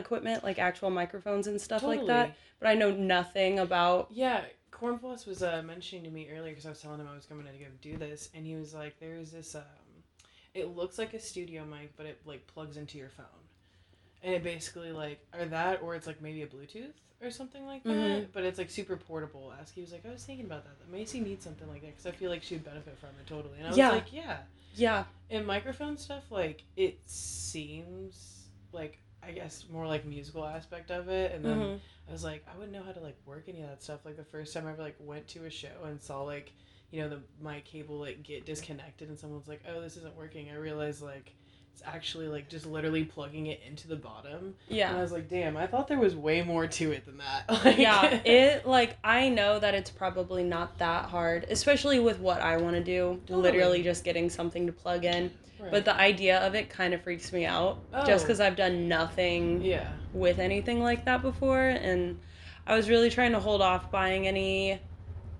equipment, like actual microphones and stuff like that. But I know nothing about. Yeah, Cornfloss was uh, mentioning to me earlier because I was telling him I was coming to go do this, and he was like, "There is this. Um, it looks like a studio mic, but it like plugs into your phone, and it basically like or that or it's like maybe a Bluetooth or something like that. Mhm. But it's like super portable. Ask he was like, I was thinking about that. That Macy needs something like that because I feel like she'd benefit from it totally. And I was Yeah. like, yeah. Yeah. And microphone stuff, like it seems like I guess more like musical aspect of it, and then Mhm. I was like, I wouldn't know how to like work any of that stuff. Like the first time I ever like went to a show and saw like, you know, the my cable like get disconnected and someone's like, oh, this isn't working. I realized like it's actually like just literally plugging it into the bottom. Yeah. And I was like, damn, I thought there was way more to it than that. Like, yeah. It like I know that it's probably not that hard, especially with what I want to do. Totally. Literally just getting something to plug in. Right. But the idea of it kind of freaks me out, just Oh. because I've done nothing yeah, with anything like that before and I was really trying to hold off buying any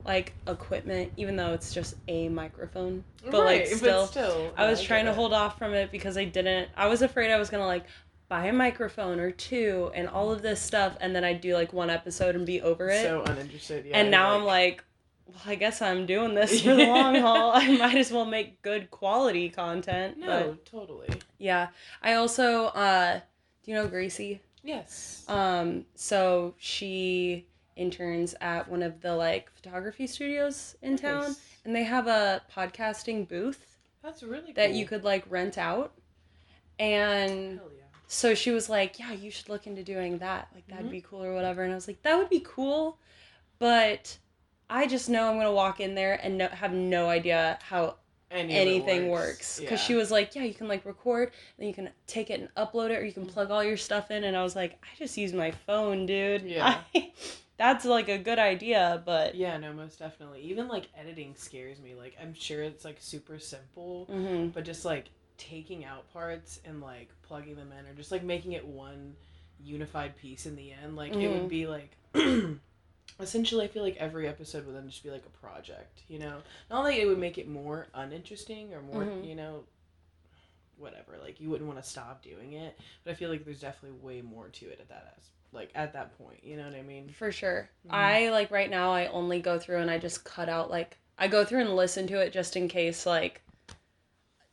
like equipment even though it's just a microphone but like Right, still, still, I was yeah, trying to it. hold off from it because I didn't I was afraid I was to like buy a microphone or two and all of this stuff and then I'd do like one episode and be over it so uninterested. Yeah, and now I'm like well, I guess I'm doing this for the long haul. I might as well make good quality content. no, But totally. yeah. I also uh do you know Gracie? Yes. Um, so she interns at one of the like photography studios in town, and they have a podcasting booth That's really that cool. you could like rent out. And yeah. so she was like, "Yeah, you should look into doing that. Like that'd Mhm. be cool or whatever." And I was like, "That would be cool, but I just know I'm gonna walk in there and no, have no idea how Any anything works because Yeah. she was like yeah you can like record and you can take it and upload it or you Mm-hmm. can plug all your stuff in and i was like i just use my phone dude Yeah. I- that's like a good idea but Yeah, no, most definitely. Even like editing scares me. Like I'm sure it's like super simple, Mhm. but just like taking out parts and like plugging them in or just like making it one unified piece in the end, like it Mhm. would be like essentially I feel like every episode would then just be like a project, you know? Not like it would make it more uninteresting or more, Mhm. you know, whatever. Like you wouldn't want to stop doing it, but I feel like there's definitely way more to it at that as like at that point, you know what I mean? for sure Mhm. i like right now i only go through and i just cut out like i go through and listen to it just in case like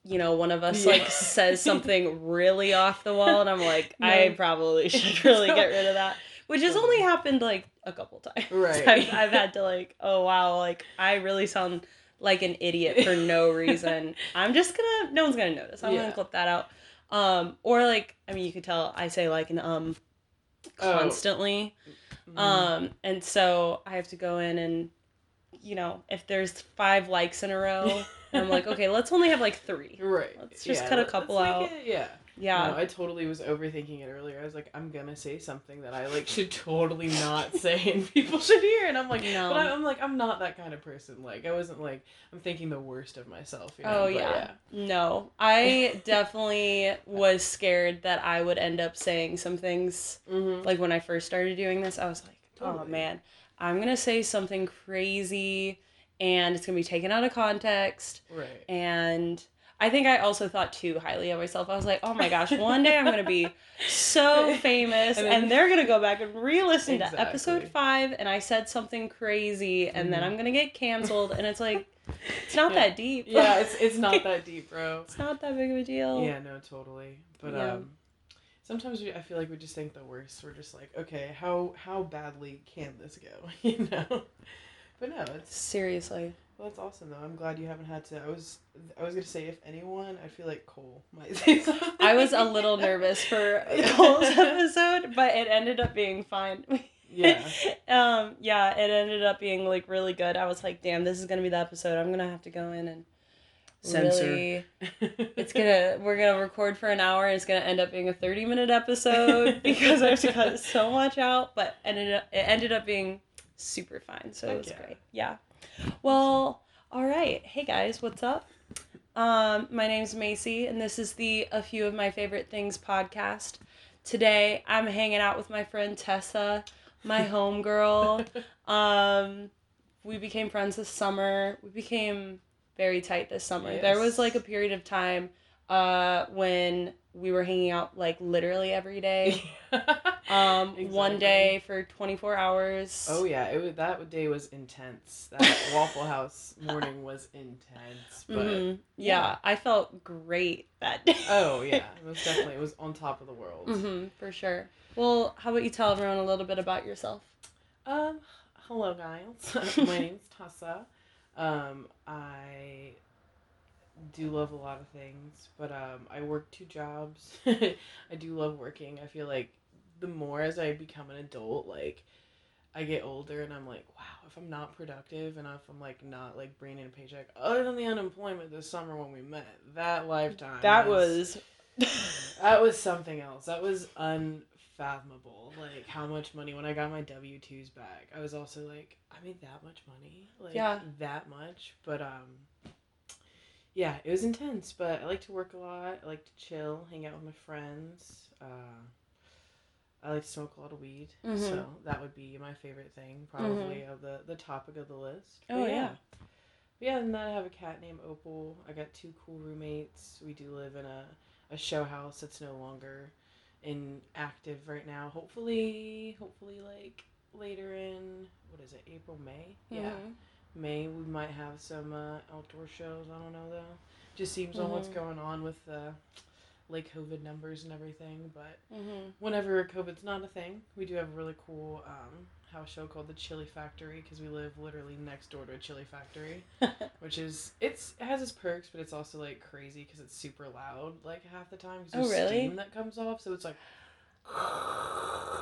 you know one of us Yeah. like says something really off the wall and i'm like i probably should really get rid of that which has only happened like a couple times Right. I've, I've had to like oh wow like i really sound like an idiot for no reason i'm just gonna no one's gonna notice i'm Yeah. gonna clip that out um or like i mean you could tell i say like an um. Constantly Mhm. um and so i have to go in and you know if there's five likes in a row i'm like okay let's only have like three Right. Let's just cut a couple out. it- yeah. Yeah No, I totally was overthinking it earlier. I was like, I'm gonna say something that I like should totally not say and people should hear. And I'm like, No. but I, I'm like, I'm not that kind of person. Like, I wasn't like, I'm thinking the worst of myself. You know? Oh But, yeah. No, I definitely was scared that I would end up saying some things. Mm-hmm. Like when I first started doing this, I was like, "Oh man, I'm gonna say something crazy, and it's gonna be taken out of context." Right. And I think I also thought too highly of myself. I was like, "Oh my gosh, one day I'm gonna be so famous, And and, they're gonna go back and re-listen to episode five, and I said something crazy, and then Mhm. I'm gonna get canceled." And it's like, it's not Yeah. that deep. Yeah, it's it's not that deep, bro. It's not that big of a deal. Yeah, no, totally. But Yeah. um, sometimes we, I feel like we just think the worst. We're just like, okay, how how badly can this go? You know. But no, it's Seriously. Well, that's awesome though. I'm glad you haven't had to. I was I was gonna say if anyone, I feel like Cole might say something. I was a little nervous for Cole's episode, but it ended up being fine. Yeah. um, yeah, it ended up being like really good. I was like, damn, this is gonna be the episode. I'm gonna have to go in and Censor. really it's gonna we're gonna record for an hour and it's gonna end up being a 30 minute episode because I have to cut so much out, but ended up it ended up being super fine. So it was yeah. great. Yeah. Well, all right. Hey guys, what's up? Um, my name's Macy and this is the A Few of My Favorite Things podcast. Today I'm hanging out with my friend Tessa, my homegirl. Um, we became friends this summer. We became very tight this summer. There was like a period of time uh when we were hanging out like literally every day. Um, one day for 24 hours. Oh yeah, it was, that day was intense. That Waffle House morning was intense, but Mhm. yeah, I felt great that day. oh yeah, most definitely, it was on top of the world. hmm for sure. Well, how about you tell everyone a little bit about yourself? Um, hello guys. My name's Tessa. Um, I do love a lot of things, but um, I work two jobs. I do love working. I feel like the more as I become an adult, like I get older and I'm like, wow, if I'm not productive and if I'm like not like bringing in a paycheck, other than the unemployment this summer when we met, that lifetime. That is- was. that was something else. That was unfathomable. Like how much money when I got my W twos back. I was also like, I made that much money. Like Yeah. that much. But um yeah, it was intense. But I like to work a lot. I like to chill, hang out with my friends. Uh I like to smoke a lot of weed, Mhm. so that would be my favorite thing, probably of the the topic of the list. But Oh, yeah. But yeah, and then I have a cat named Opal. I got two cool roommates. We do live in a, a show house that's no longer in active right now. Hopefully, hopefully like later in what is it, April, May? Yeah. May we might have some uh, outdoor shows. I don't know though. Just seems on what's Mhm. going on with the like COVID numbers and everything. But Mhm. whenever COVID's not a thing, we do have a really cool um, house show called the Chili Factory because we live literally next door to a chili factory, which is it's it has its perks, but it's also like crazy because it's super loud like half the time. 'cause Oh, there's really? Steam that comes off, so it's like.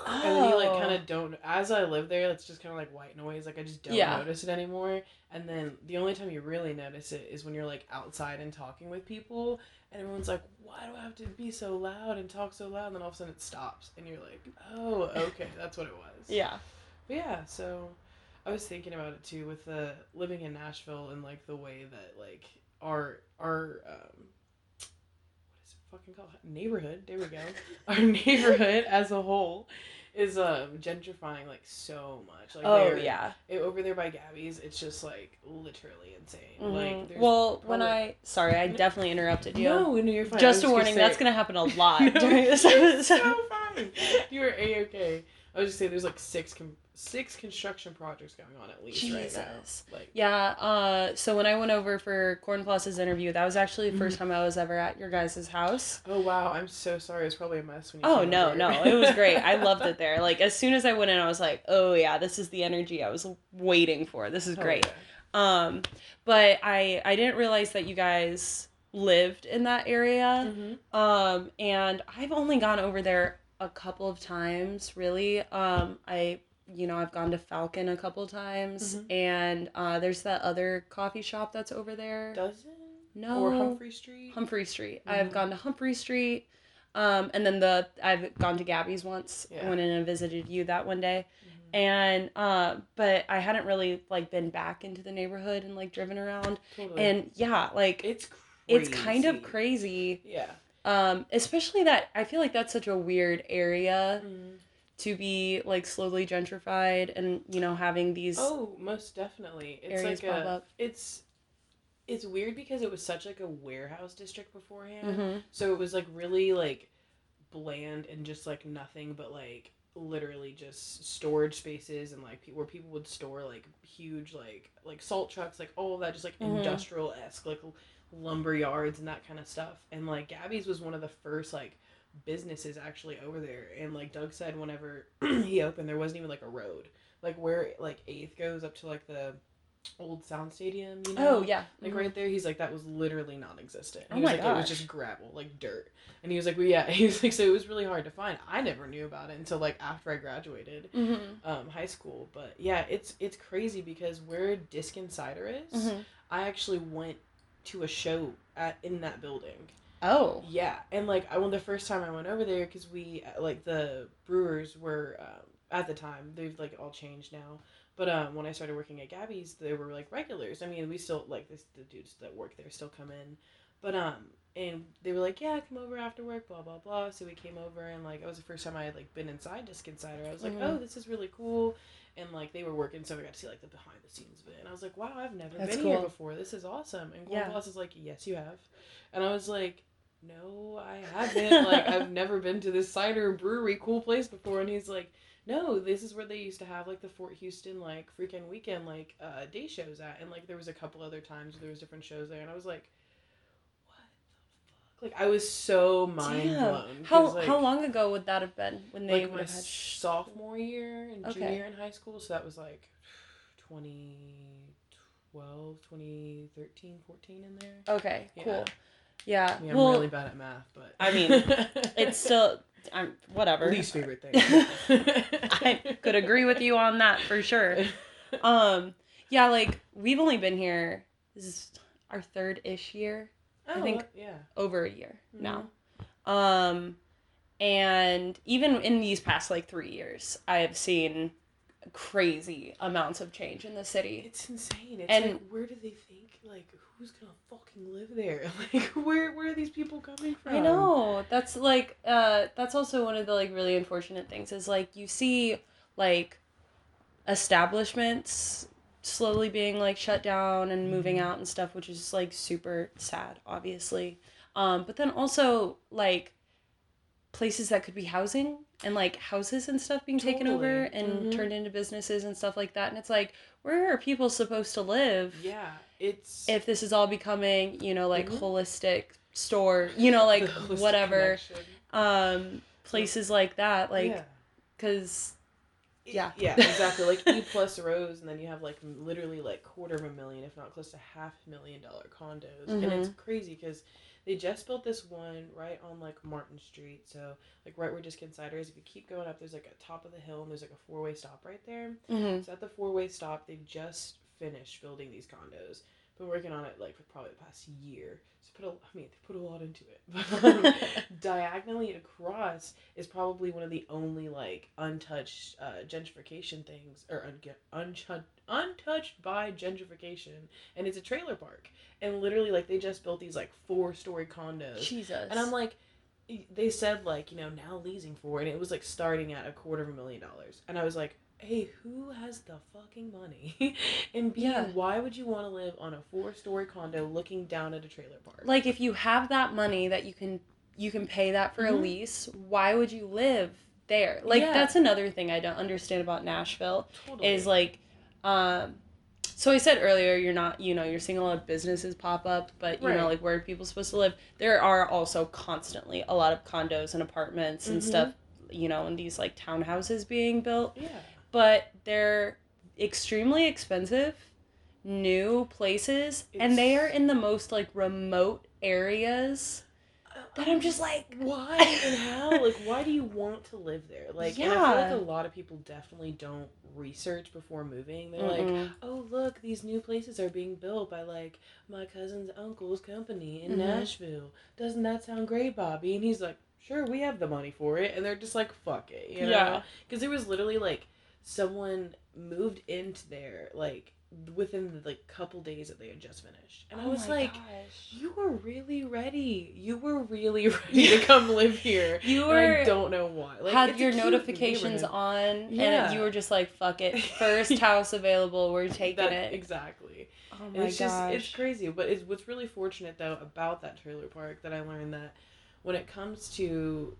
And then you like Oh. kind of don't. As I live there, it's just kind of like white noise. Like I just don't Yeah. notice it anymore. And then the only time you really notice it is when you're like outside and talking with people, and everyone's like, "Why do I have to be so loud and talk so loud?" And then all of a sudden it stops, and you're like, "Oh, okay, that's what it was." Yeah. But yeah, so I was thinking about it too with the living in Nashville and like the way that like our our um what is it fucking called neighborhood there we go our neighborhood as a whole is um gentrifying like so much like Oh yeah. it, over there by Gabby's it's just like literally insane Mhm. like there's well, when I sorry, I definitely interrupted you. no, no you're fine Just a warning, say- that's gonna happen a lot No, during this episode. so fine. You were a okay. I was just saying, there's like six com- six construction projects going on at least right now. Like, Yeah, uh, so when I went over for Corn Plus's interview, that was actually the Mm-hmm. 1st time I was ever at your guys' house. oh wow, I'm so sorry. It was probably a mess when you. Oh no, over. no, it was great. I loved it there. Like as soon as I went in, I was like, "Oh yeah, this is the energy I was waiting for. This is Oh, great." yeah. Um, but I I didn't realize that you guys lived in that area. Mhm. Um, and I've only gone over there a couple of times, really. Um, I, you know, I've gone to Falcon a couple times, Mhm. and uh, there's that other coffee shop that's over there. Dozen no, or Humphrey Street. Humphrey Street. I've Mhm. gone to Humphrey Street, um, and then the I've gone to Gabby's once. I Yeah. went in and visited you that one day, Mhm. and uh, but I hadn't really like been back into the neighborhood and like driven around. Totally. And yeah, like it's it's kind of crazy. crazy Yeah. um especially that i feel like that's such a weird area Mhm. To be like slowly gentrified and you know having these Oh, most definitely. It's areas like pop a. up It's. It's weird because it was such like a warehouse district beforehand. Mhm. So it was like really like bland and just like nothing but like literally just storage spaces and like where people would store like huge like like salt trucks like all that just like Mhm. industrial esque like lumber yards and that kind of stuff and like Gabby's was one of the first like businesses actually over there and like Doug said whenever he opened there wasn't even like a road like where like eighth goes up to like the old sound stadium you know oh yeah like Mhm. right there, he's like that was literally non-existent. Oh was my like it was just gravel, like dirt. And he was like, well, yeah. He was like, so it was really hard to find. I never knew about it until like after I graduated Mhm. um, high school. But yeah, it's it's crazy because where Diskin Cider is, Mhm. I actually went to a show at in that building. Oh Yeah, and like I went the first time I went over there because we uh, like the brewers were um, at the time they've like all changed now. But um, when I started working at Gabby's, they were like regulars. I mean, we still like this. The dudes that work there still come in, but um, and they were like, yeah, come over after work, blah blah blah. So we came over, and like it was the first time I had like been inside Diskin Cider. I was like, Mhm. oh, this is really cool. And like they were working, so I got to see like the behind the scenes of it. And I was like, wow, I've never That's been here before. This is awesome. And Yeah. Corn Plus is like, yes, you have. And I was like, no, I haven't. like, I've never been to this cider brewery, cool place before. And he's like, no, this is where they used to have like the Fort Houston like freaking weekend like uh, day shows at, and like there was a couple other times where there was different shows there, and I was like, what the fuck? Like I was so mind Damn. blown. How like, how long ago would that have been when they like would have had? sophomore year and Okay. junior year in high school, so that was like 2012, 2013, 14 in there. Okay, Yeah. cool. Yeah. I mean, I'm well, really bad at math, but I mean, it's still I'm whatever. least favorite thing. I could agree with you on that for sure. Um, yeah, like we've only been here. This is our third ish year, Oh, think- yeah. over a year Mhm. now. Um, and even in these past like three years, I have seen crazy amounts of change in the city. It's insane. It's And- like, where do they think? Like, who's gonna fucking live there? Like, where where are these people coming from? I know. That's like uh that's also one of the like really unfortunate things is like you see like establishments slowly being like shut down and moving Mhm. out and stuff which is like super sad obviously. Um but then also like places that could be housing and like houses and stuff being taken over Totally. and Mhm. turned into businesses and stuff like that and it's like where are people supposed to live? Yeah, it's if this is all becoming, you know, like Mhm. holistic store, you know, like whatever, um, places like that, like, cause It- yeah. yeah, exactly. Like E plus rows, and then you have like literally like quarter of a million, if not close to half a million dollar condos, and it's Mm-hmm. crazy because they just built this one right on like Martin Street, so like right where Diskin Cider is. If you keep going up, there's like a top of the hill, and there's like a four way stop right there. mhm. So at the four way stop, they've just finished building these condos. Been working on it like for probably the past year. So put a, I mean, they put a lot into it. But um, diagonally across is probably one of the only like untouched uh, gentrification things, or un- untouched untouched by gentrification, and it's a trailer park. And literally, like they just built these like four story condos. Jesus, And I'm like, they said like you know now leasing for, and it was like starting at a quarter of a million dollars, and I was like, hey, who has the fucking money? and B, Yeah. why would you want to live on a four story condo looking down at a trailer park? like if you have that money that you can you can pay that for a Mhm. lease, why would you live there? Like Yeah. that's another thing I don't understand about Nashville totally. is like, um. So I said earlier, you're not, you know, you're seeing a lot of businesses pop up, but you Right. know, like where are people supposed to live? There are also constantly a lot of condos and apartments and Mhm. stuff, you know, and these like townhouses being built, yeah. But they're extremely expensive, new places, and they are in the most like remote areas that I'm just like, why and how? Like, why do you want to live there? Like, and I feel like Yeah. a lot of people definitely don't research before moving. They're like, Mm-mm. oh look these new places are being built by like my cousin's uncle's company in Mhm. nashville doesn't that sound great bobby and he's like sure we have the money for it and they're just like fuck it you know Yeah. because there was literally like someone moved into there like within the like couple days that they had just finished. And i Oh was like gosh. you were really ready. You were really ready to come live here. You and i don't know why. Like, had your notifications on Yeah. and you were just like fuck it. First house available. We're taking That- it. exactly. Oh And my it's gosh just it's crazy. But it's what's really fortunate though about that trailer park that i learned that when it comes to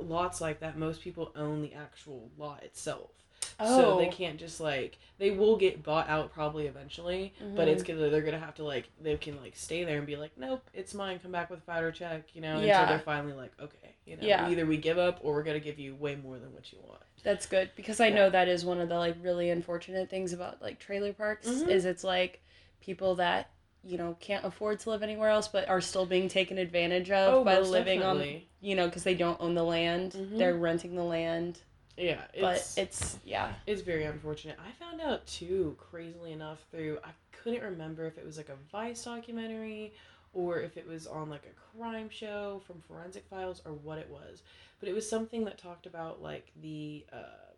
lots like that most people own the actual lot itself so they Oh. can't just like they will get bought out probably eventually but Mhm. it's gonna they're gonna have to like they can like stay there and be like nope it's mine come back with a fatter check you know Yeah. until they're finally like okay you know Yeah. either we give up or we're gonna give you way more than what you want That's good because I Yeah. know that is one of the like really unfortunate things about like trailer parks Mhm. is it's like people that you know can't afford to live anywhere else but are still being taken advantage of by Oh, most living on you know because they don't own the land Mhm. they're renting the land yeah but it's it's yeah It's very unfortunate. I found out too, crazily enough, through I couldn't remember if it was like a Vice documentary or if it was on like a crime show from Forensic Files or what it was. But it was something that talked about like the uh,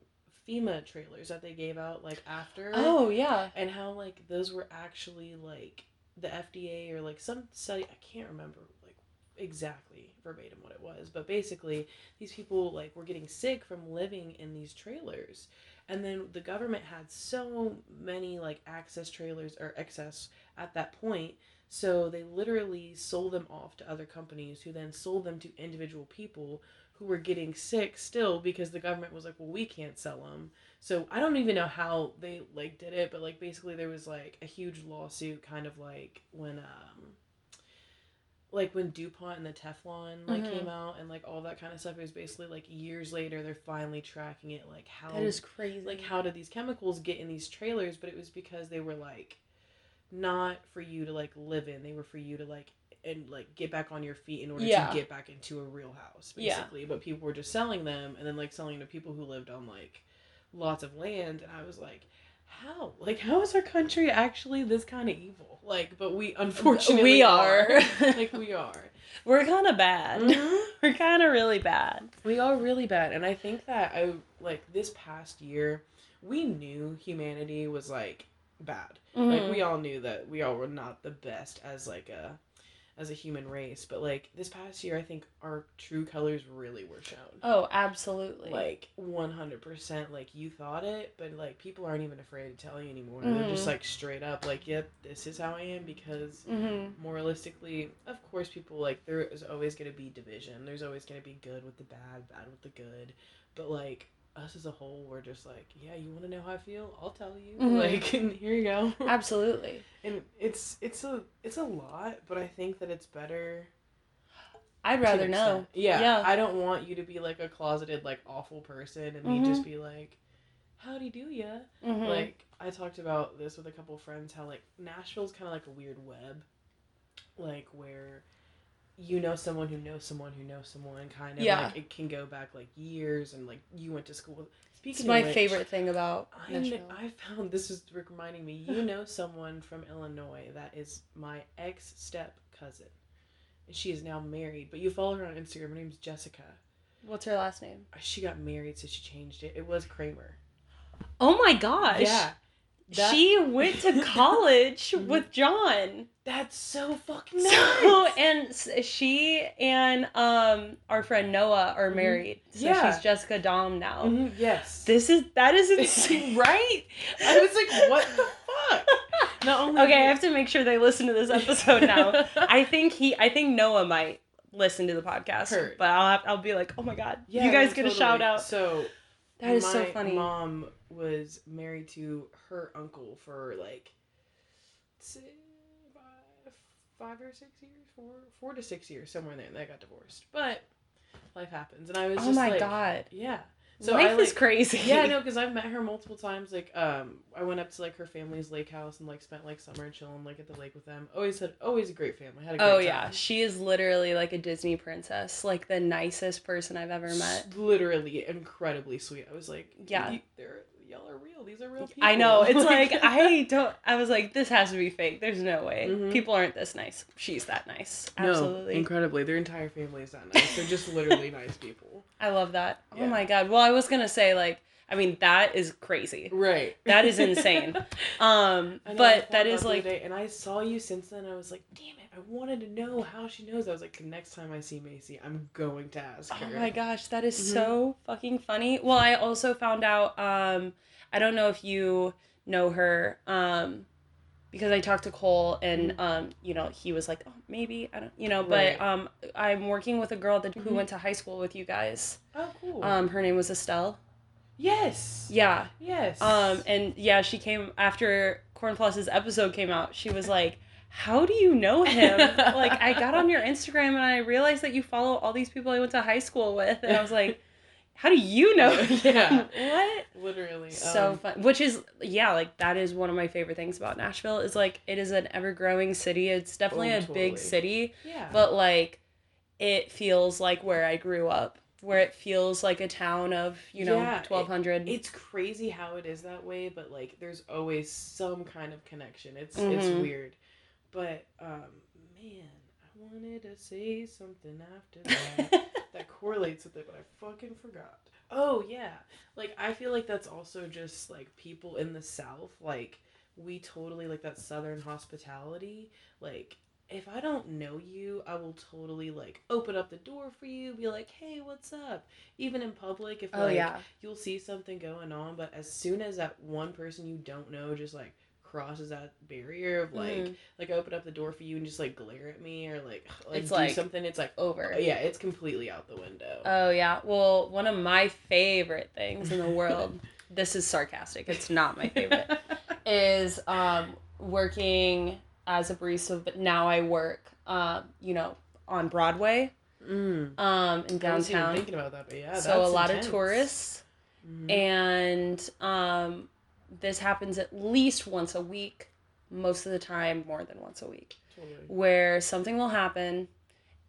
FEMA trailers that they gave out like after. oh yeah And how like those were actually like the FDA or like some study I can't remember exactly verbatim what it was, but basically these people like were getting sick from living in these trailers. And then the government had so many like access trailers or excess at that point So they literally sold them off to other companies who then sold them to individual people who were getting sick still because the government was like, well, we can't sell them. So I don't even know how they like did it, but like basically there was like a huge lawsuit, kind of like when um like when DuPont and the Teflon like Mhm. came out and like all that kind of stuff. It was basically like years later they're finally tracking it, like how That is crazy. like how did these chemicals get in these trailers? But it was because they were like not for you to like live in. They were for you to like and like get back on your feet in order Yeah. to get back into a real house, Yeah. basically. But people were just selling them and then like selling to people who lived on like lots of land and I was like how? Like how is our country actually this kind of evil? Like but we unfortunately we are. like we are. We're kind of bad. Mhm. We're kind of really bad. We are really bad, and I think that I like this past year, we knew humanity was like bad. Like Mhm. we all knew that we all were not the best as like a as a human race, but like this past year, I think our true colors really were shown. Oh, absolutely. Like one hundred percent, like you thought it, but like people aren't even afraid to tell you anymore. They're just Mhm. like straight up, like, "Yep, this is how I am." Because hmm moralistically, of course, people like there is always going to be division. There's always going to be good with the bad, bad with the good. But like us as a whole, we're just like, yeah, you want to know how I feel? I'll tell you. Mhm. Like, and here you go. Absolutely. and it's it's a it's a lot, but I think that it's better. I'd rather know. Yeah, Yeah. I don't want you to be like a closeted like awful person and me Mhm. just be like, howdy do ya? hmm Like I talked about this with a couple friends how like Nashville's kind of like a weird web, like where you know someone who knows someone who knows someone kind of Yeah. like it can go back like years and like you went to school. with- it's Speaking my which, favorite thing about I. I found this is reminding me. You know someone from Illinois that is my ex step cousin. And she is now married, but you follow her on Instagram. Her name's Jessica. What's her last name? Uh, she got married, so she changed it. It was Kramer. Oh my gosh. Yeah, that- she went to college with John. that's so fucking nice. So and she and um our friend Noah are Mhm. married. So Yeah. she's Jessica Dom now. Mhm, yes. This is that is insane. right? I was like, what the fuck? Not only okay, I have to make sure they listen to this episode now. I think he I think Noah might listen to the podcast. Heard. But I'll have, I'll be like, "Oh my god. Yeah, you guys no, get a shout out." So That is so funny. Mom was married to her uncle for like five, five or six years, four, four to six years, somewhere in there. And they got divorced, but life happens, and I was oh my like, god. yeah. So Life I, like, is crazy. Yeah, no, because I've met her multiple times. Like, um, I went up to like her family's lake house and like spent like summer chilling like at the lake with them. Always had always a great family. Had a great Oh time. yeah, she is literally like a Disney princess, like the nicest person I've ever met. Literally incredibly sweet. I was like, Yeah. "You- they're y'all are real. These are real people. I know. It's like I don't. I was like, this has to be fake. There's no way. Mhm. People aren't this nice. She's that nice. No, Absolutely. incredibly. Their entire family is that nice. They're just literally nice people. I love that. Oh my god. Well, I was gonna say like, I mean, that is crazy. Right. That is insane. Um, know, but that is like, day, and I saw you since then. I was like, damn it! I wanted to know how she knows. I was like, the next time I see Macy, I'm going to ask her. oh my gosh, that is Mhm. so fucking funny. Well, I also found out. Um, I don't know if you know her. Um, because I talked to Cole and Mhm. um, you know, he was like, oh, maybe I don't, you know, Right. but um, I'm working with a girl that who Mhm. went to high school with you guys. Oh, cool. Um, her name was Estelle. Yes. Yeah. Yes. Um, and yeah, she came after Corn Plus's episode came out. She was like, "How do you know him?" like, I got on your Instagram and I realized that you follow all these people I went to high school with, and I was like, "How do you know?" Yeah. what? literally. So um, fun. Which is yeah, like that is one of my favorite things about Nashville. Is like it is an ever growing city. It's definitely Oh, a totally. big city, yeah. but like it feels like where I grew up. Where it feels like a town of you know Yeah, it- twelve hundred. it's crazy how it is that way, but like there's always some kind of connection. It's it's Mhm. weird. But um man, I wanted to say something after that that correlates with it, but I fucking forgot. Oh yeah. Like I feel like that's also just like people in the south like we totally like that southern hospitality like if I don't know you, I will totally like open up the door for you, be like, "Hey, what's up?" Even in public, if oh like yeah. you'll see something going on, but as soon as that one person you don't know just like crosses that barrier of like Mhm. like open up the door for you and just like glare at me or like like It's do like something. It's like over. yeah, it's completely out the window. Oh yeah. Well, one of my favorite things in the world. this is sarcastic. It's not my favorite. is um, working as a barista, but now I work, um, you know, on Broadway, mm. um, in I wasn't even downtown. thinking about that, but yeah, so a lot intense. of tourists, Mhm. and um, this happens at least once a week. Most of the time, more than once a week. Totally. where something will happen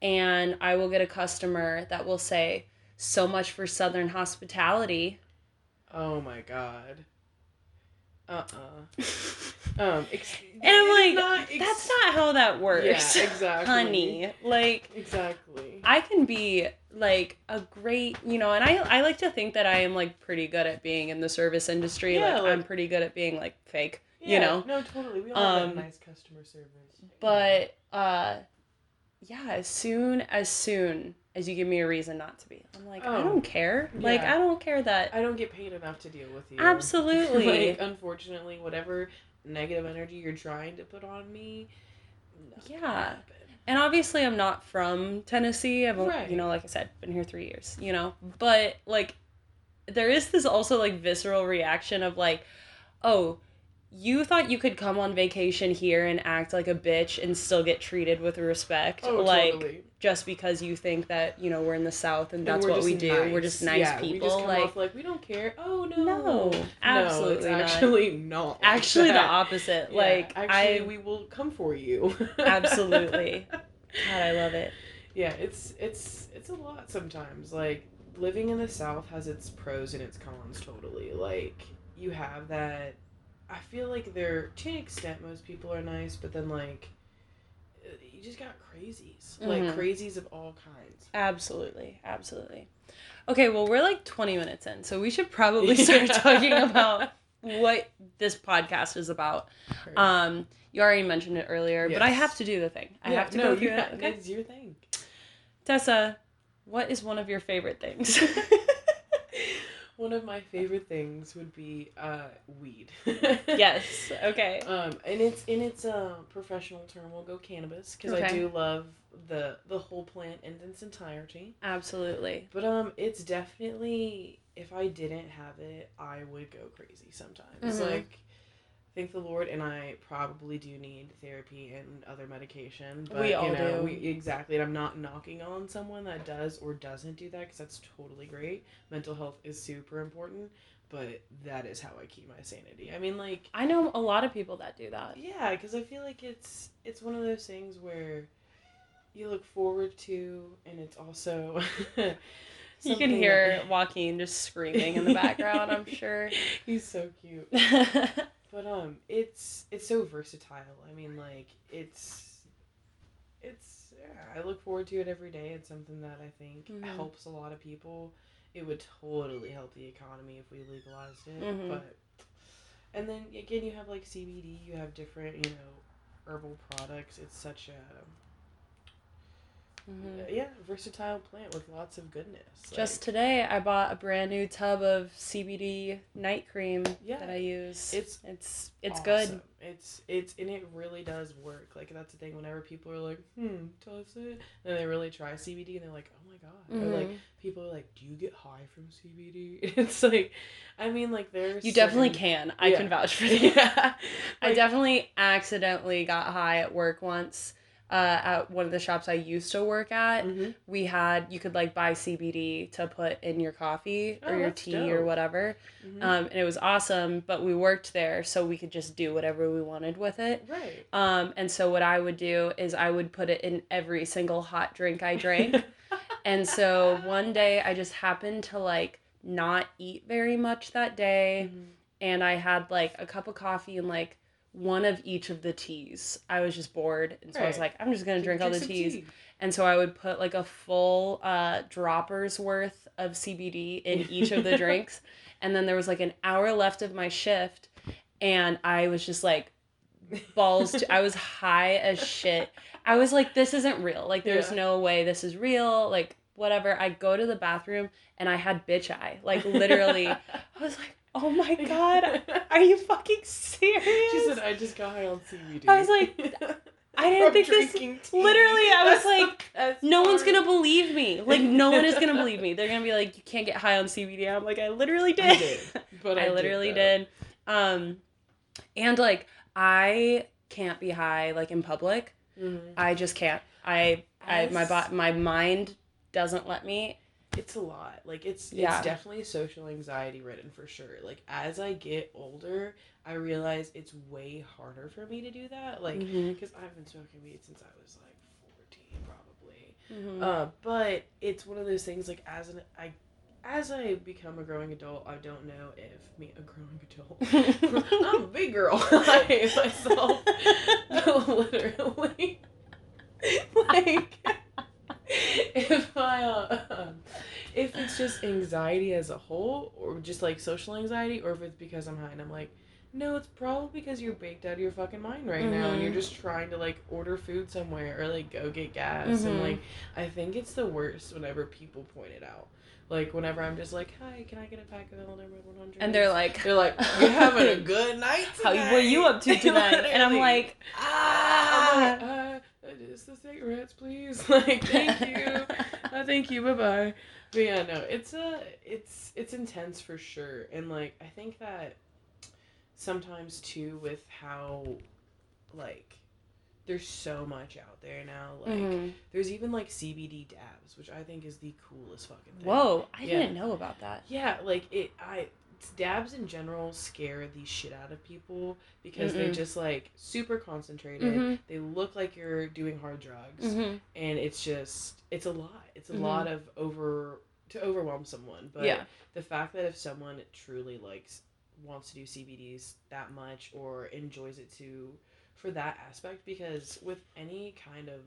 and I will get a customer that will say, So much for Southern hospitality. Oh my god. Uh uh Um, ex- And I'm like, not ex- That's not how that works. Yeah, exactly. Honey. Like, Exactly. I can be like a great, you know, and I, I like to think that I am like pretty good at being in the service industry. Yeah, like, like- I'm pretty good at being like fake, Yeah, you know? No, totally. We all Um, have nice customer service. But, uh, yeah, as soon as soon as you give me a reason not to be, I'm like, I Oh, don't care. Like. I don't care that. I don't get paid enough to deal with you. Absolutely. like, unfortunately, whatever negative energy you're trying to put on me. Yeah. and obviously I'm not from Tennessee. I've, Right. you know, like I said, been here three years, you know, but like, there is this also like visceral reaction of like, oh, you thought you could come on vacation here and act like a bitch and still get treated with respect, Oh, like totally. just because you think that you know we're in the South and And that's what we do. We're just nice Yeah, people. We just like, like we don't care. Oh no. No, absolutely no, not. actually not. like actually, the opposite. Yeah, like, actually, I we will come for you. absolutely. God, I love it. yeah, it's it's it's a lot sometimes. Like living in the South has its pros and its cons. Totally. Like you have that. I feel like they're to an extent most people are nice, but then like you just got crazies, like Mhm. crazies of all kinds. Absolutely, absolutely. Okay, well, we're like 20 minutes in, so we should probably start talking about what this podcast is about. Um, you already mentioned it earlier, but I have to do the thing. I Yeah, have to no, go through it. ha- Okay. It's your thing. Tessa, what is one of your favorite things? One of my favorite things would be uh, weed. yes. Okay. Um, and it's in its uh, professional term, we'll go cannabis because I do love the the whole plant in its entirety. Absolutely. But um, it's definitely if I didn't have it, I would go crazy sometimes. Mhm. Like, thank the Lord, and I probably do need therapy and other medication. But We all you know, do. We, exactly, and I'm not knocking on someone that does or doesn't do that because that's totally great. Mental health is super important, but that is how I keep my sanity. I mean, like. I know a lot of people that do that. Yeah, because I feel like it's it's one of those things where you look forward to, and it's also. You can hear Joaquin just screaming in the background, I'm sure. He's so cute. but um, it's it's so versatile. I mean, like it's it's yeah, I look forward to it every day. It's something that I think Mhm. helps a lot of people. It would totally help the economy if we legalized it, Mhm. but and then again, you have like CBD. You have different you know herbal products. It's such a Mhm. yeah versatile plant with lots of goodness. Just Like, today, I bought a brand new tub of CBD night cream Yeah, that I use. it's it's it's good. It's it's and it really does work. Like that's the thing. Whenever people are like, hmm, does it? And they really try CBD and they're like, oh my god. Or like Mhm. people are like, do you get high from CBD? It's like, I mean, like there's You definitely can. I Yeah. can vouch for that. yeah. I definitely accidentally got high at work once. Uh, at one of the shops I used to work at, mhm. we had you could like buy CBD to put in your coffee or Oh, your tea or dope. whatever, Mhm. um, and it was awesome. But we worked there, so we could just do whatever we wanted with it. right. Um, and so what I would do is I would put it in every single hot drink I drank. and so one day I just happened to like not eat very much that day Mhm. and I had like a cup of coffee and like one of each of the teas. I was just bored and so I was like I'm just going to drink all the teas. tea. And so I would put like a full uh droppers worth of CBD in each of the drinks. And then there was like an hour left of my shift and I was just like balls to, I was high as shit. I was like, this isn't real. Like, there's Yeah. no way this is real. Like, whatever. I go to the bathroom and I had bitch eye. Like, literally, I was like, Oh my god. Are you fucking serious? She said, "I just got high on CBD." I was like, I didn't think this- tea. literally, I was like, no one's gonna believe me. Like no one is gonna believe me. They're gonna be like, you can't get high on CBD. I'm like, I literally did. I did, but I, I literally though. did. Um, and like I can't be high like in public. Mhm. I just can't. I I my bo- my mind doesn't let me. It's a lot. Like it's Yeah. it's definitely social anxiety ridden for sure. Like as I get older, I realize it's way harder for me to do that. Like because I've been smoking weed since I was like fourteen, probably. Mhm. Uh, but it's one of those things. Like as an I, as I become a growing adult, I don't know if me a growing adult. I'm a big girl. I hate myself. Literally. like if I uh, if it's just anxiety as a whole or just like social anxiety or if it's because I'm high and I'm like no, it's probably because you're baked out of your fucking mind right now and you're Mhm. just trying to like order food somewhere or like go get gas and Mhm. like I think it's the worst whenever people point it out. Like whenever I'm just like, "Hi, can I get a pack of number 100?" and they're like, They're like, "You're having a good night How tonight." what are you up to tonight? and I'm like, I'm like, ah. uh, just the cigarettes, please. Like, thank you. uh, thank you. Bye bye. But yeah, no, it's uh, it's it's intense for sure, and like I think that sometimes too with how like there's so much out there now. Like Mhm. there's even like CBD dabs, which I think is the coolest fucking thing. Whoa, I Yeah. didn't know about that. Yeah, like it. I dabs in general scare the shit out of people because they're Mm-mm. just like super concentrated. Mhm. They look like you're doing hard drugs, Mhm. and it's just it's a lot. It's a Mhm. lot of over to overwhelm someone. But Yeah. the fact that if someone truly likes wants to do CBDs that much or enjoys it too for that aspect because with any kind of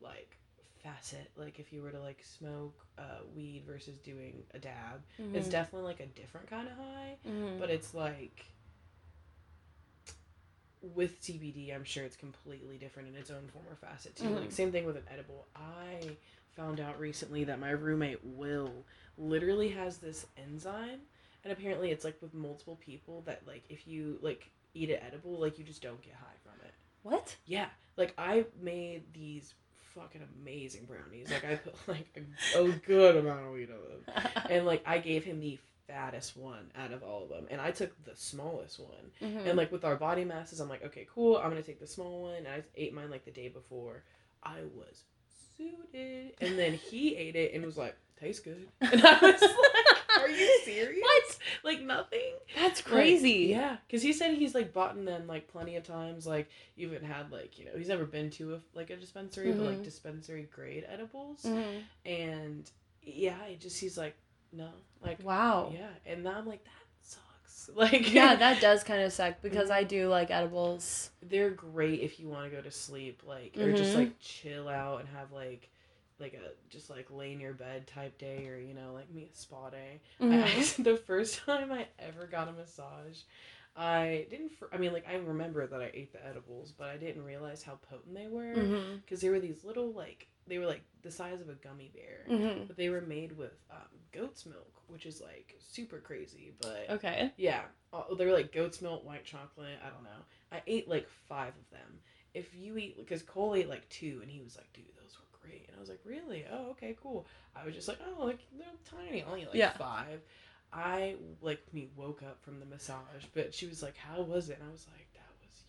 like facet like if you were to like smoke uh, weed versus doing a dab it's Mhm. definitely like a different kind of high Mhm. but it's like with CBD, I'm sure it's completely different in its own form or facet too. Mhm. Like same thing with an edible. I found out recently that my roommate Will literally has this enzyme, and apparently it's like with multiple people that like if you like eat an edible, like you just don't get high from it. what? Yeah, like I made these fucking amazing brownies. Like I put like a, a good amount of weed on them and like I gave him the fattest one out of all of them, and I took the smallest one. Mhm. And like with our body masses, I'm like, okay, cool. I'm gonna take the small one. And I ate mine like the day before. I was suited, and then he ate it and was like, tastes good. And I was like, are you serious? What? Like nothing. That's Like, crazy. yeah, because he said he's like bought in them like plenty of times. Like even had like you know he's never been to a like a dispensary, but like Mhm. dispensary grade edibles Mhm. and yeah, he just he's like, no, like Wow. yeah, and now I'm like that sucks. Like Yeah, that does kind of suck because. I do like edibles. they're great if you want to go to sleep, like or just Mhm. like chill out and have like like a just like lay in your bed type day or you know like me a spa day. I Mhm. actually, the first time I ever got a massage, I didn't. fr- I mean, like I remember that I ate the edibles, but I didn't realize how potent they were because they were these little like they were like the size of a gummy bear. Mhm. but they were made with um, goat's milk, which is like super crazy. But Okay. yeah, uh, they were like goat's milk, white chocolate. I don't know. I ate like five of them. If you eat, because Cole ate like two, and he was like, "Dude, those were great." And I was like, "Really? Oh, okay, cool." I was just like, "Oh, like they're tiny. Only like Yeah. five. I like me woke up from the massage, but she was like, "How was it?" And I was like, "That was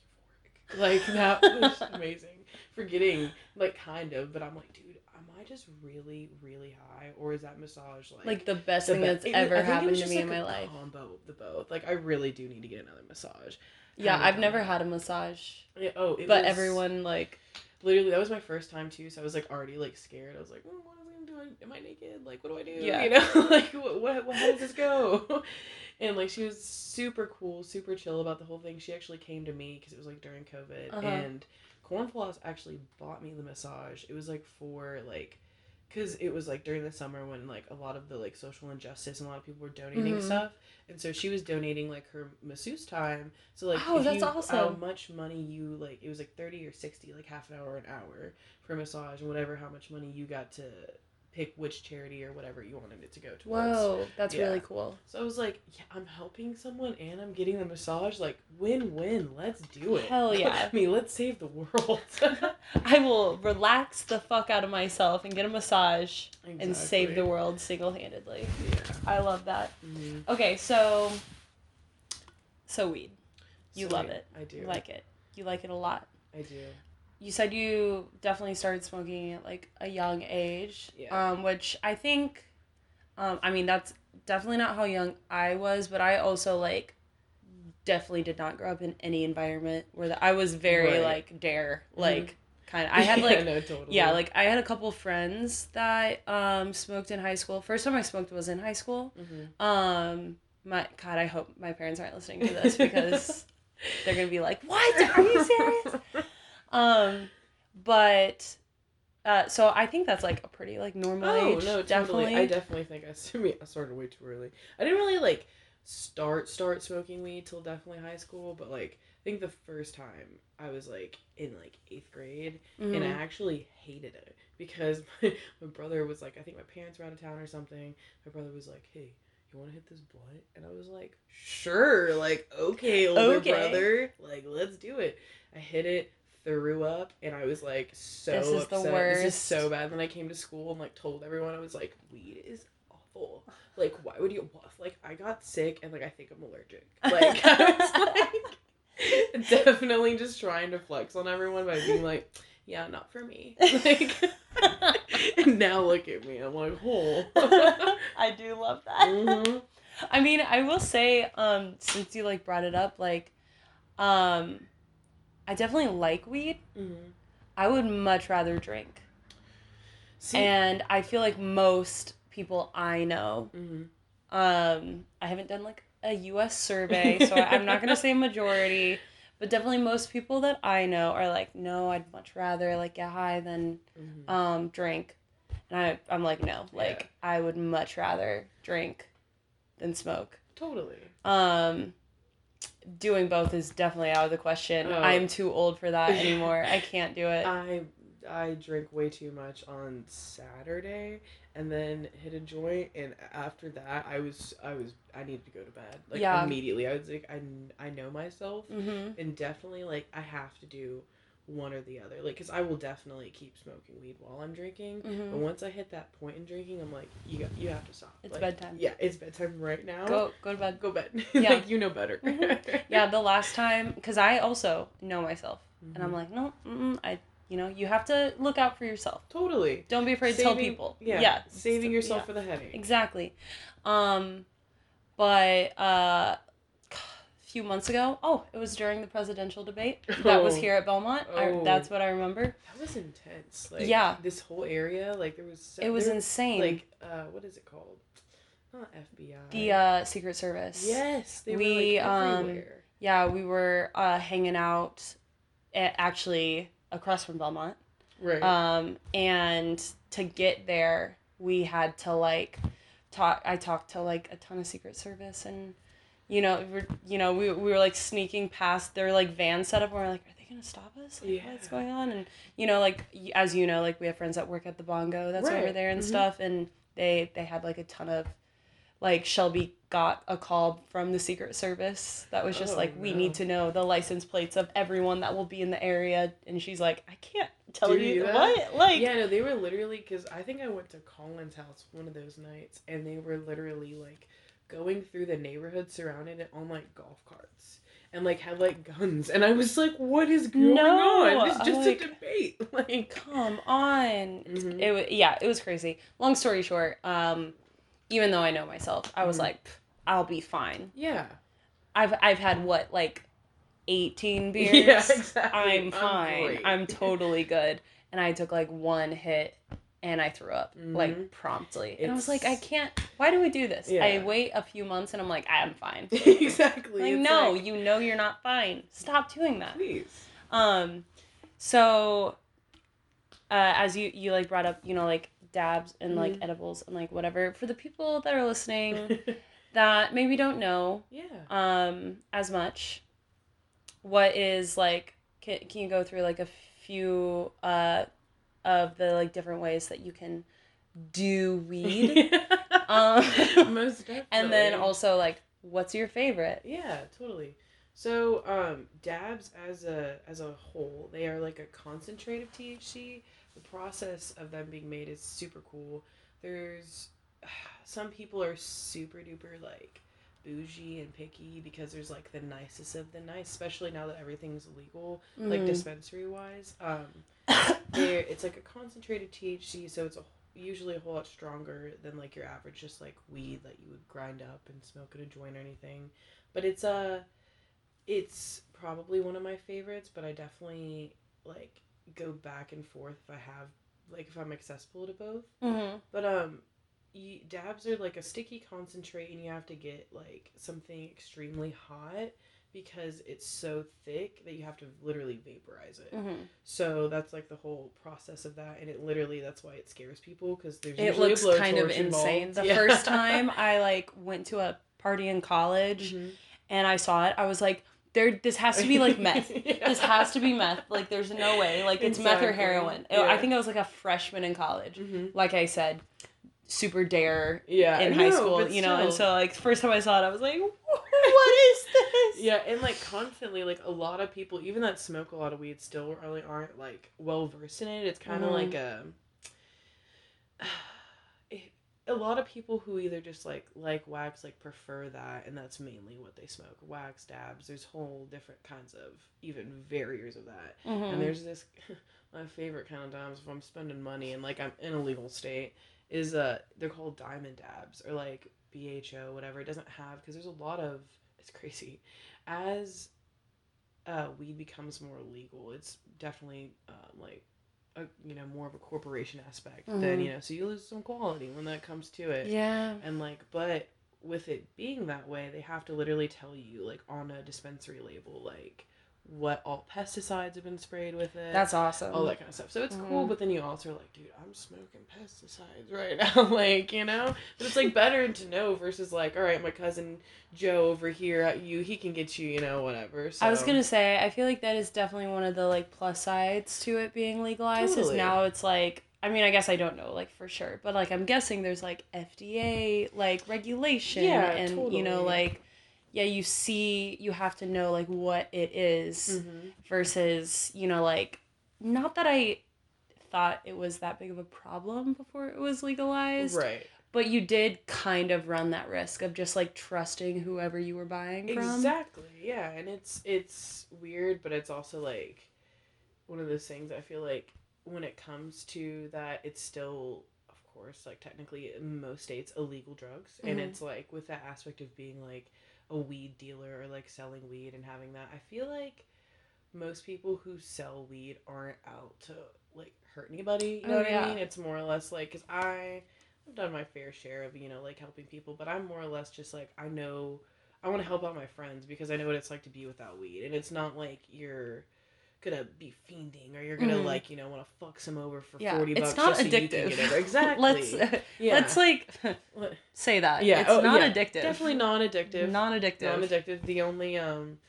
euphoric. Like that was amazing." Forgetting, like kind of, but I'm like, dude, am I just really, really high, or is that massage like Like the best the thing that's it- ever I think it happened to me in my life. Combo of the both. Like I really do need to get another massage. Yeah, I've never had a massage, Yeah, oh, it but was- everyone like literally that was my first time too, so I was like already like scared. I was like, mm, what am I gonna do? Am I naked? Like, what do I do? Yeah. You know, like what, what, what how does this go? and like she was super cool, super chill about the whole thing. She actually came to me because it was like during COVID, Uh-huh. and Cornfloss actually bought me the massage. It was like for like. Cause it was like during the summer when like a lot of the like social injustice and a lot of people were donating Mhm. stuff, and so she was donating like her masseuse time. So like, Oh, that's you, How much money you like? It was like thirty or sixty, like half an hour, an hour for a massage, and whatever. How much money you got to pick which charity or whatever you wanted it to go towards. Whoa, that's Yeah. really cool. So I was like, yeah, I'm helping someone and I'm getting the massage. Like, win win. Let's do it. Hell yeah. I mean, let's save the world. I will relax the fuck out of myself and get a massage and save the world single handedly. Yeah. I love that. Mhm. Okay, so so weed. You So, love it. I do. You like it. You like it a lot. I do. You said you definitely started smoking at like a young age. Yeah. Um, which I think um, I mean that's definitely not how young I was, but I also like definitely did not grow up in any environment where the, I was very Right. like dare Mhm. like kind of I had Yeah, like no, totally. yeah like I had a couple friends that um smoked in high school. First time I smoked was in high school. Mhm. Um my god, I hope my parents aren't listening to this because they're going to be like, "What? Are you serious?" Um but uh so I think that's like a pretty like normal Oh age. no, definitely. I definitely think I, I mean, I started way too early. I didn't really like start start smoking weed till definitely high school, but like I think the first time I was like in like eighth grade, and I Mhm. actually hated it because my, my brother was like, I think my parents were out of town or something. My brother was like, "Hey, you want to hit this blunt?" And I was like, "Sure, like okay, older Okay. brother, like let's do it." I hit it, threw up, and I was like so This is the upset. This is so bad. Then I came to school and like told everyone I was like, "Weed is awful. Like, why would you? Like, I got sick and like I think I'm allergic. Like, I was like." definitely just trying to flex on everyone by being like, yeah, not for me. Like, and now look at me. I'm like, oh. I do love that. Mhm. I mean, I will say, um, since you like brought it up, like, um, I definitely like weed. Mhm. I would much rather drink, See, and I feel like most people I know, Mhm. um, I haven't done like a U.S. survey, so I'm not gonna say majority, but definitely most people that I know are like, no, I'd much rather like get high than Mhm. um drink, and I I'm like, no, like Yeah. I would much rather drink than smoke. totally. Um, doing both is definitely out of the question. Oh. I'm too old for that anymore. I can't do it. I I drink way too much on Saturday and then hit a joint and after that I was I was I needed to go to bed like Yeah. immediately I was like I, I know myself hmm and definitely like I have to do one or the other like because I will definitely keep smoking weed while I'm drinking but hmm once I hit that point in drinking I'm like you got, you have to stop It's Like, bedtime. yeah it's bedtime right now Go go to bed. go bed Yeah. like you know better Mhm. Yeah, the last time, because I also know myself, and I'm Mhm. like, no, I, you know, you have to look out for yourself. totally Don't be afraid to tell people. yeah, yeah, saving yourself yeah. for the headache Exactly. Um, but uh, few months ago, oh, it was during the presidential debate that was Oh. here at Belmont. I, Oh. that's what I remember. That was intense. Like, Yeah. This whole area, like there was. so- It was there- insane. Like, uh, what is it called? Not FBI. the uh, Secret Service. Yes, they we, were like um. Yeah, we were uh, hanging out at, actually across from Belmont. right. Um, and to get there, we had to like talk. I talked to like a ton of Secret Service, and you know, we're you know we, we were like sneaking past their like van setup, and we're like, are they gonna stop us? Like, what's going on? And you know, like as you know, like we have friends that work at the Bongo that's over there and Mhm. stuff, and they they had like a ton of like Shelby got a call from the Secret Service that was just Oh, like, we no. need to know the license plates of everyone that will be in the area, and she's like, I can't tell you what like yeah, no, they were literally because I think I went to Colin's house one of those nights, and they were literally like going through the neighborhood surrounding it on like golf carts. And like had like guns, and I was like, "What is going No, on? It's just like- a debate." Like, come on Mhm. it was yeah it was crazy long story short um even though i know myself i was Mhm. like i'll be fine yeah, i've i've had what like 18 beers yeah, exactly. i'm fine great. I'm, totally good and i took like one hit and i threw up like Mhm. promptly and i was like i can't why do we do this i wait a few months and i'm like i'm fine exactly. like It's no like, you know you're not fine stop doing that please. Um, so, uh, as you you like brought up, you know, like dabs and like Mhm. edibles and like whatever. For the people that are listening that maybe don't know yeah. um as much, what is like? Can can you go through like a few uh of the like different ways that you can do weed. um, Most definitely. and then also like, what's your favorite? Yeah, totally. So, um, dabs as a as a whole, they are like a concentrate of THC. The process of them being made is super cool. There's some people are super duper like bougie and picky because there's like the nicest of the nice, especially now that everything's legal, like Mhm. dispensary wise. Um, there it's like a concentrated THC, so it's a, usually a whole lot stronger than like your average just like weed that you would grind up and smoke in a joint or anything. But it's uh it's probably one of my favorites, but I definitely like go back and forth if I have like if I'm accessible to both. Mm-hmm. But um you, dabs are like a sticky concentrate and you have to get like something extremely hot because it's so thick that you have to literally vaporize it. Mm-hmm. So that's like the whole process of that, and it literally that's why it scares people because there's It looks kind of insane. involved. The Yeah. first time I like went to a party in college Mhm. and I saw it, I was like, there this has to be like meth. Yeah. This has to be meth. Like there's no way. Like it's meth or heroin. Yeah. I think I was like a freshman in college. Mhm. Like I said, super dare Yeah, in high know, school, you know, and so like first time I saw it, I was like, is this? Yeah, and like constantly, like a lot of people, even that smoke a lot of weed, still really aren't like well versed in it. It's kind of Mhm. like a. it- A lot of people who either just like like wax like prefer that, and that's mainly what they smoke. Wax dabs. There's whole different kinds of even variers of that. Mhm. And there's this my favorite kind of times if I'm spending money and like I'm in a legal state is uh they're called diamond dabs or like BHO whatever. It doesn't have because there's a lot of it's crazy as uh weed becomes more legal. It's definitely um, like a you know more of a corporation aspect than Mhm. you know so you lose some quality when that comes to it yeah. and like but with it being that way they have to literally tell you like on a dispensary label like what all pesticides have been sprayed with it That's awesome. all that kind of stuff so it's cool Mhm. but then you also are like dude i'm smoking pesticides right now like you know but it's like better to know versus like all right my cousin joe over here at you he can get you you know whatever so I was gonna say, I feel like that is definitely one of the like plus sides to it being legalized. Is now it's like, I mean, I guess I don't know like for sure, but like I'm guessing there's like FDA like regulation, Yeah, and you know like, yeah, you see, you have to know like what it is Mhm. versus you know like, not that I thought it was that big of a problem before it was legalized, right but you did kind of run that risk of just like trusting whoever you were buying from. Exactly. Yeah, and it's it's weird, but it's also like one of those things I feel like when it comes to that it's still of course like technically in most states illegal drugs and Mhm. it's like with that aspect of being like a weed dealer or like selling weed and having that I feel like most people who sell weed aren't out to like hurt anybody, you know Oh, what yeah. I mean? It's more or less like cuz I I've done my fair share of, you know, like helping people, but I'm more or less just like I know I want to help out my friends because I know what it's like to be without weed, and it's not like you're gonna be fiending or you're gonna Mhm. like you know want to fuck some over for Yeah, forty bucks it's not just so you can addictive. get. Exactly. let's yeah. let's like say that. Yeah, it's oh, not yeah, addictive. definitely non-addictive. Non-addictive. Non-addictive. The only um,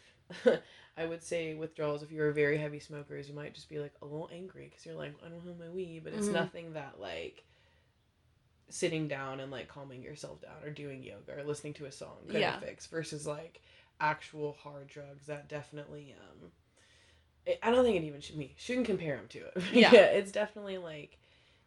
I would say withdrawals if you're a very heavy smoker is you might just be like a little angry because you're like I don't have my weed, but it's Mhm. nothing that like sitting down and like calming yourself down or doing yoga or listening to a song could Yeah. fix versus like actual hard drugs that definitely um I don't think it even should me shouldn't compare them to it. Yeah. it's definitely like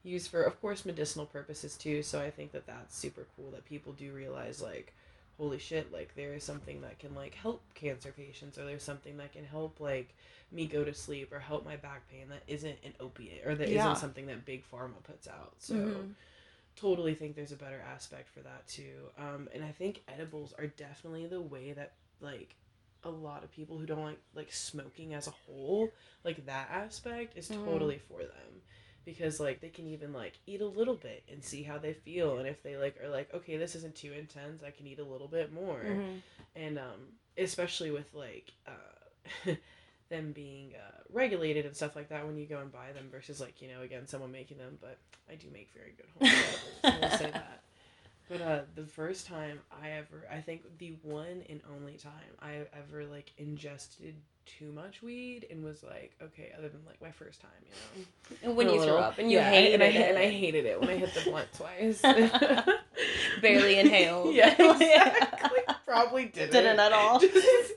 used for of course medicinal purposes too so i think that that's super cool that people do realize like holy shit like there is something that can like help cancer patients or there's something that can help like me go to sleep or help my back pain that isn't an opiate or that Yeah. not something that big pharma puts out so Mhm. totally think there's a better aspect for that too um, and i think edibles are definitely the way that like a lot of people who don't like like smoking as a whole like that aspect is Mhm. totally for them. Because like they can even like eat a little bit and see how they feel. And if they like are like okay this isn't too intense i can eat a little bit more. Mhm. and um especially with like uh them being uh, regulated and stuff like that when you go and buy them versus like you know again someone making them. But i do make very good home i will say that But uh, the first time I ever, I think the one and only time I ever like ingested too much weed and was like, okay, other than like my first time, you know. And when you threw up and you yeah, hated and I, it. and I hated it when I hit the blunt twice. Barely inhaled. Yeah, exactly. Probably didn't. Didn't at all. Just-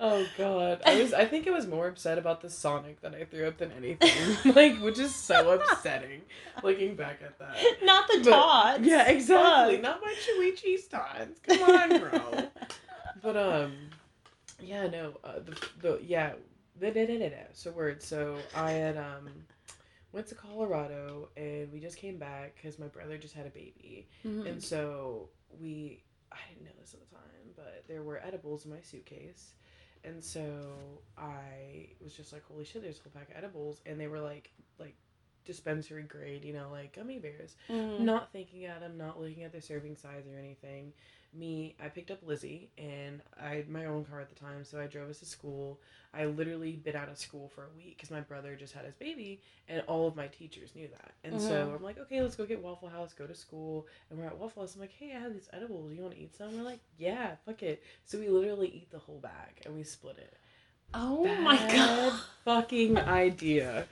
oh god, I was. I think I was more upset about the Sonic that I threw up than anything. like, which is so upsetting. Looking back at that. Not the But- tots. Yeah, exactly. Not my chewy cheese tots. Come on, bro. but um, yeah, no. Uh, the the yeah. da- da- da-. So word. So I had um went to Colorado and we just came back because my brother just had a baby. Mhm. And so we, I didn't know this at the time, but there were edibles in my suitcase. And so I was just like, holy shit, there's a whole pack of edibles. And they were like, like dispensary grade, you know, like gummy bears. Mhm. Not thinking at them, not looking at their serving size or anything. Me, I picked up Lizzie and I had my own car at the time, so I drove us to school. I literally been out of school for a week because my brother just had his baby, and all of my teachers knew that. And so Mhm. I'm like, okay, let's go get Waffle House, go to school. And we're at Waffle House. I'm like, hey, I have these edibles. You want to eat some? We're like, yeah, fuck it. So we literally eat the whole bag and we split it. Oh my god. Fucking idea.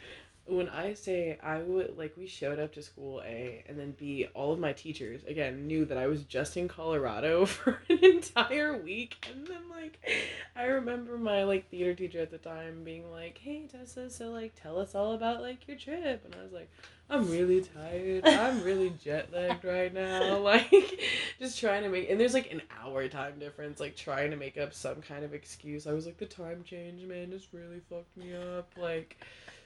When I say I would like we showed up to school A and then B, all of my teachers again knew that I was just in Colorado for an entire week and then like I remember my like theater teacher at the time being like, Hey Tessa, so like tell us all about like your trip and I was like, I'm really tired. I'm really jet lagged right now. Like just trying to make and there's like an hour time difference, like trying to make up some kind of excuse. I was like the time change, man, just really fucked me up. Like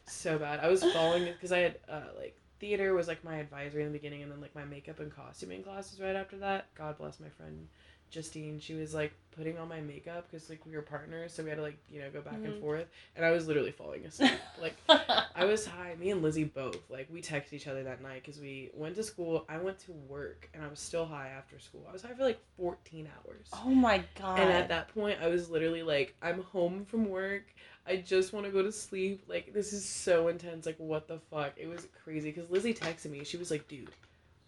so bad. I was falling because I had uh, like theater was like my advisory in the beginning, and then like my makeup and costuming classes right after that. God bless my friend Justine. She was like putting on my makeup because like we were partners, so we had to like you know go back and Mhm. forth, and I was literally falling asleep. like I was high. Me and Lizzie both. Like we texted each other that night because we went to school. I went to work, and I was still high after school. I was high for like fourteen hours. oh my god. And at that point, I was literally like, I'm home from work. I just want to go to sleep. Like, this is so intense. Like, what the fuck? It was crazy. Because Lizzie texted me. She was like, dude,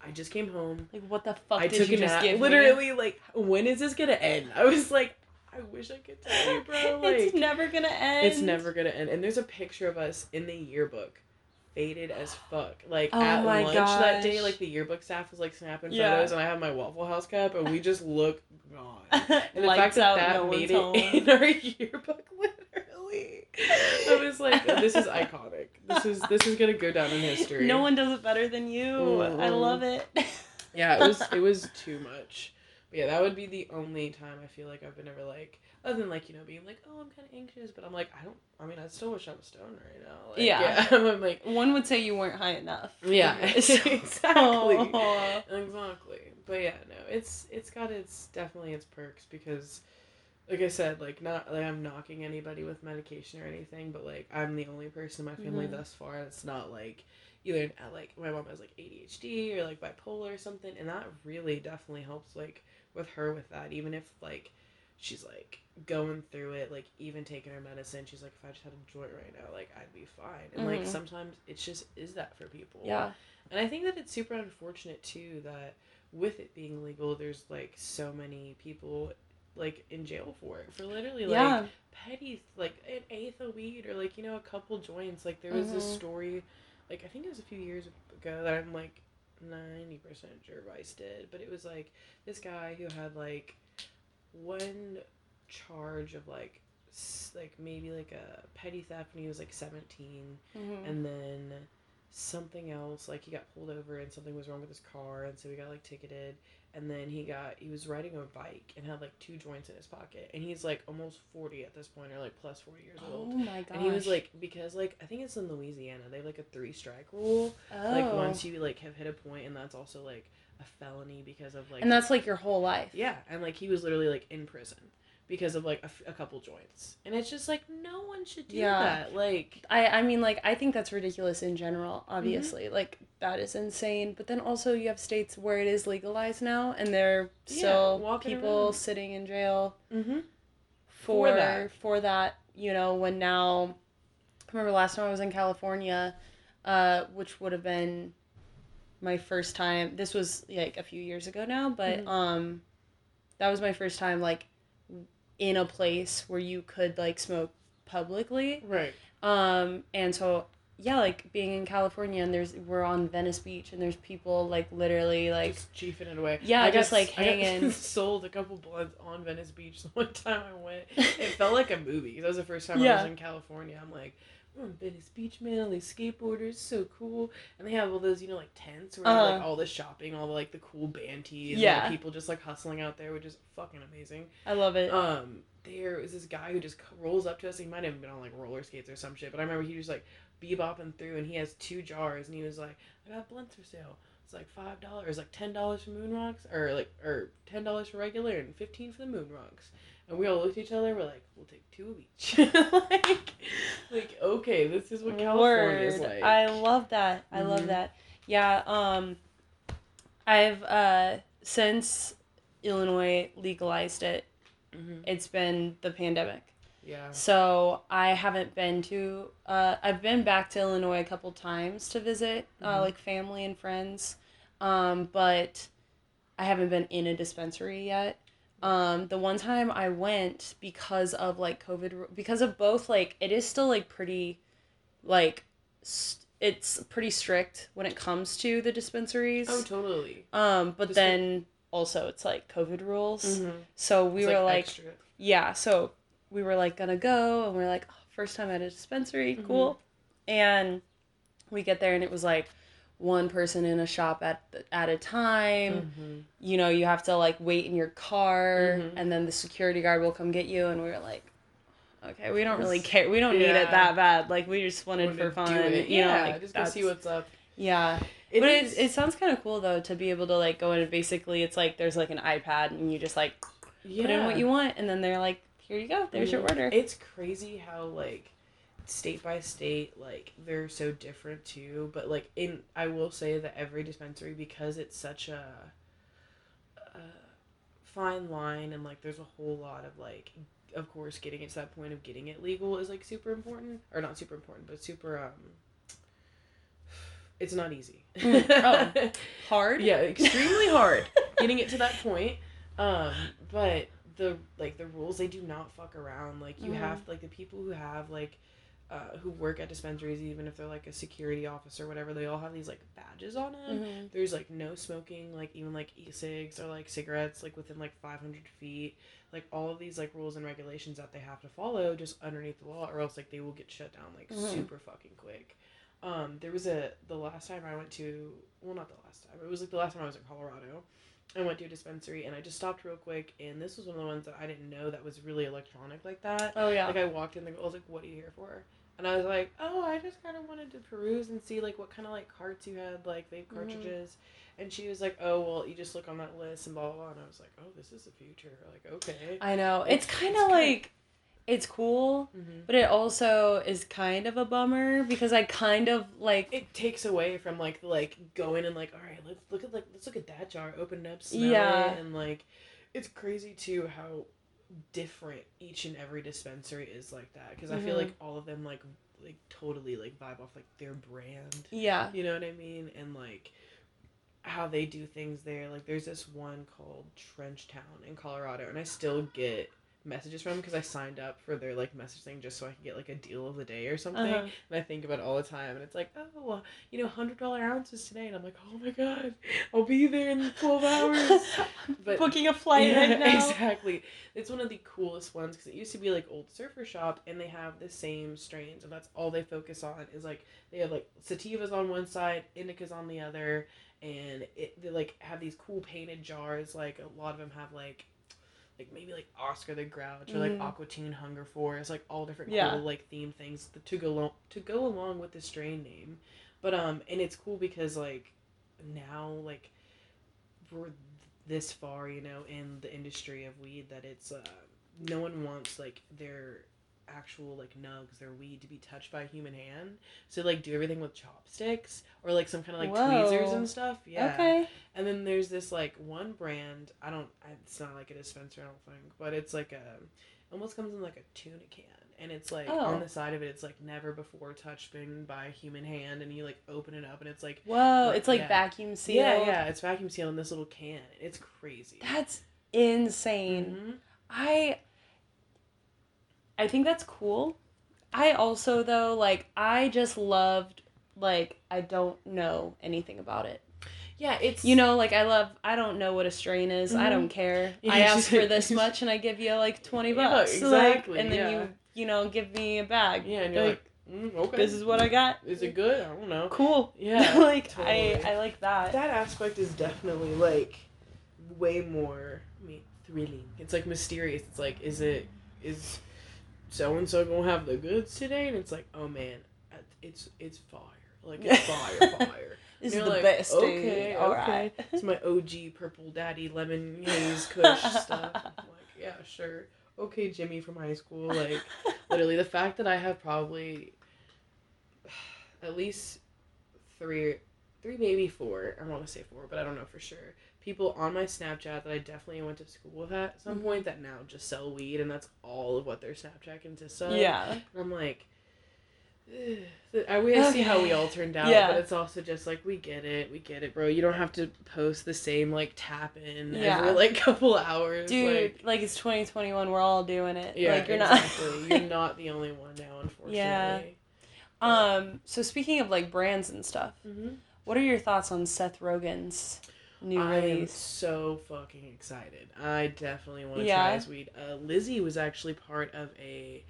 I just came home. like what the fuck I did took you a just nap. give me? Literally, like, when is this to end? I was like, I wish I could tell you, bro. Like, it's never gonna end. it's never to end. And there's a picture of us in the yearbook. Faded as fuck. Like Oh at lunch that day, like the yearbook staff was like snapping Yeah. photos, and I have my Waffle House cap, and we just look gone. And the fact that out, that no made it home. in our yearbook, I was like, "This is iconic. This is this is gonna go down in history." No one does it better than you. I Mhm. love it. Yeah, it was it was too much. But yeah, that would be the only time I feel like I've been ever like, other than like you know being like, "Oh, I'm kind of anxious," but I'm like, I don't. I mean, I still wish I was stoned right now. Like, Yeah. I'm like, One would say you weren't high enough. yeah, exactly. Aw. Exactly. But yeah, no, it's it's got its definitely its perks because like I said, like not like I'm knocking anybody with medication or anything, but like I'm the only person in my family Mhm. thus far that's not like either uh, like my mom has like ADHD or like bipolar or something, and that really definitely helps like with her with that. Even if like she's like going through it, like even taking her medicine, she's like, if I just had a joint right now, like I'd be fine. And like Mhm. sometimes it's just is that for people. Yeah. And I think that it's super unfortunate too that with it being legal, there's like so many people like in jail for it for literally like yeah. petty like an eighth of weed or like you know a couple joints. Like there was this Mhm. story, like I think it was a few years ago that I'm like ninety percent sure Vice did, but it was like this guy who had like one charge of like like maybe like a petty theft when he was like 17 Mhm. and then something else like he got pulled over and something was wrong with his car and so he got like ticketed and then he got he was riding a bike and had like two joints in his pocket and he's like almost 40 at this point or like plus 40 years Oh old my gosh. and he was like because like i think it's in louisiana they have like a three strike rule oh. like once you like have hit a point and that's also like a felony because of like and that's like your whole life. yeah and like he was literally like in prison because of like a, f- a couple joints and it's just like no one should do Yeah. that like I, I mean like I think that's ridiculous in general obviously like that is insane but then also you have states where it is legalized now and there are Yeah, still people around. sitting in jail mm-hmm. for For that. for that you know when now I remember last time I was in California uh which would have been my first time. This was like a few years ago now, but Mhm. um, that was my first time like in a place where you could like smoke publicly. Right. Um, and so yeah, like being in California and there's we're on Venice Beach and there's people like literally like just chiefing it away. Yeah, I just, got- like, hanging. sold a couple blunts on Venice Beach the one time I went. It felt like a movie. That was the first time I was in California. I'm like, we're on Venice Beach, man. All these skateboarders, so cool. And they have all those, you know, like tents where have, like all the shopping, all the like the cool band tees, Yeah. and like, people just like hustling out there, which is fucking amazing. I love it. Um, there was this guy who just rolls up to us. He might have been on like roller skates or some shit, but I remember he was like bebopping through, and he has two jars, and he was like, "I got blunts for sale. It's like five dollars, like ten dollars for moon rocks, or like or ten dollars for regular, and fifteen for the moon rocks." And we all looked at each other. We're like, "We'll take two of each." like, like okay, this is what California is like. I love that. I love Mhm. that. Yeah. Um, I've uh since Illinois legalized it. Mhm. It's been the pandemic. Yeah. So I haven't been to. Uh, I've been back to Illinois a couple times to visit, uh, Mhm. like family and friends, um, but I haven't been in a dispensary yet. Um, the one time I went because of like COVID, because of both, like it is still like pretty, like, st- it's pretty strict when it comes to the dispensaries. Oh, totally. Um, but Just then also it's like COVID rules. Mhm. So we It's, were like extra. yeah, so we were like gonna go and we are like, oh, first time at a dispensary, Mhm. cool. And we get there and it was like one person in a shop at at a time. Mhm. You know, you have to like wait in your car Mhm. and then the security guard will come get you and we were like Okay, we don't really care. We don't need it that bad. Like we just wanted for fun. You yeah, know, like just go see what's up. Yeah. It but is- it, it sounds kind of cool though to be able to like go in and basically it's like there's like an iPad and you just like put in what you want and then they're like here you go there's your Mhm. order It's crazy how like state by state like they're so different too. But like in I will say that every dispensary because it's such a, a fine line and like there's a whole lot of like of course getting it to that point of getting it legal is like super important or not super important but super um it's not easy. Mm. Oh. hard yeah extremely hard getting it to that point um but the like the rules they do not fuck around like you Mhm. have like the people who have like uh, who work at dispensaries even if they're like a security officer or whatever they all have these like badges on them Mhm. there's like no smoking like even like e-cigs or like cigarettes like within like 500 feet like all of these like rules and regulations that they have to follow just underneath the law or else like they will get shut down like Mhm. super fucking quick um there was a the last time i went to well not the last time it was like the last time i was in colorado i went to a dispensary and i just stopped real quick and this was one of the ones that i didn't know that was really electronic like that oh yeah like I walked in, the girl was like, "What are you here for?" And I was like, "Oh, I just kind of wanted to peruse and see like what kind of like carts you had, like vape Mhm. cartridges." And she was like, "Oh, well, you just look on that list and blah blah." blah. And I was like, "Oh, this is the future." Like, okay. i know it's, It's- kind of kinda- like it's cool Mm-hmm. but it also is kind of a bummer because i kind of like It takes away from like like going and like, all right, let's look at like let's look at that jar, open it up, smell Yeah. it, and like, it's crazy too how different each and every dispensary is like that because I feel Mhm. like all of them like like totally like vibe off like their brand. yeah You know what I mean? And like how they do things there. Like there's this one called Trench Town in Colorado, and I still get messages from because I signed up for their like message thing just so I could get like a deal of the day or something. Uh-huh. And I think about it all the time, and it's like, oh, you know, hundred dollar ounces today, and I'm like, oh my god, I'll be there in twelve hours. But- booking a flight Yeah, right now Exactly. It's one of the coolest ones because it used to be like old surfer shop, and they have the same strains, and that's all they focus on is like they have like sativas on one side, indicas on the other, and it they like have these cool painted jars. Like a lot of them have like. Like maybe like Oscar the Grouch or like Mhm. Aqua Teen Hunger Force, like all different Yeah. cool like theme things to go along to go along with the strain name, but um and it's cool because like now like we're this far, you know, in the industry of weed that it's uh no one wants like their actual like nugs or weed to be touched by a human hand. So like do everything with chopsticks or like some kind of like tweezers and stuff. Yeah. Okay. And then there's this like one brand. I don't. It's not like a dispenser. I don't think, but it's like a. Almost comes in like a tuna can, and it's like Oh. on the side of it. It's like never before touched been by a human hand, and you like open it up, and it's like Whoa, Like, it's like yeah. vacuum sealed. yeah, yeah. It's vacuum sealed in this little can. It's crazy. That's insane. Mhm. I I think that's cool. I also though like I just loved like I don't know anything about it. Yeah, it's You know, like I love I don't know what a strain is. I Mhm. don't care. Yeah, I ask for this much and I give you like 20 Yeah, bucks. like, exactly, and then yeah. you you know give me a bag. Yeah, and you're like, mm, okay. this is what I got. Is it good? I don't know. Cool. Yeah, like totally. I I like that. That aspect is definitely like way more I mean, thrilling. It's like mysterious. It's like, is it is so and so gonna have the goods today? And it's like, oh man, it's it's fire. Like it's fire, fire. this is the like, best okay, day. All okay. right. It's my OG purple daddy lemon haze kush stuff. I'm like, yeah, sure. Okay, Jimmy from high school. Like, literally, the fact that I have probably at least three, three maybe four. I want to say four, but I don't know for sure. People on my Snapchat that I definitely went to school with at some Mhm. point that now just sell weed, and that's all of what their Snapchat consists of. yeah. And I'm like. I, we I see how we all turned out, Yeah. but it's also just like we get it, we get it, bro. You don't have to post the same like tap in Yeah. every like couple hours, Dude, Like, like, it's 2021, we're all doing it. yeah, like you're exactly. not you're not the only one now, unfortunately. Yeah. Um, so speaking of like brands and stuff, Mm-hmm. what are your thoughts on Seth Rogen's new I am so fucking excited. I definitely want to Yeah. try his weed. Uh, Lizzie was actually part of a,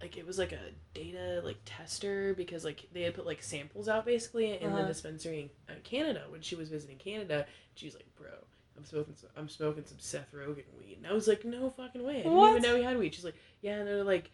like it was like a data like tester because like they had put like samples out basically in the Uh-huh. dispensary in uh, Canada when she was visiting Canada. She was like, "Bro, I'm smoking some, I'm smoking some Seth Rogen weed," and I was like, "No fucking way! I didn't What? even know he had weed." She's like, "Yeah," and they're like,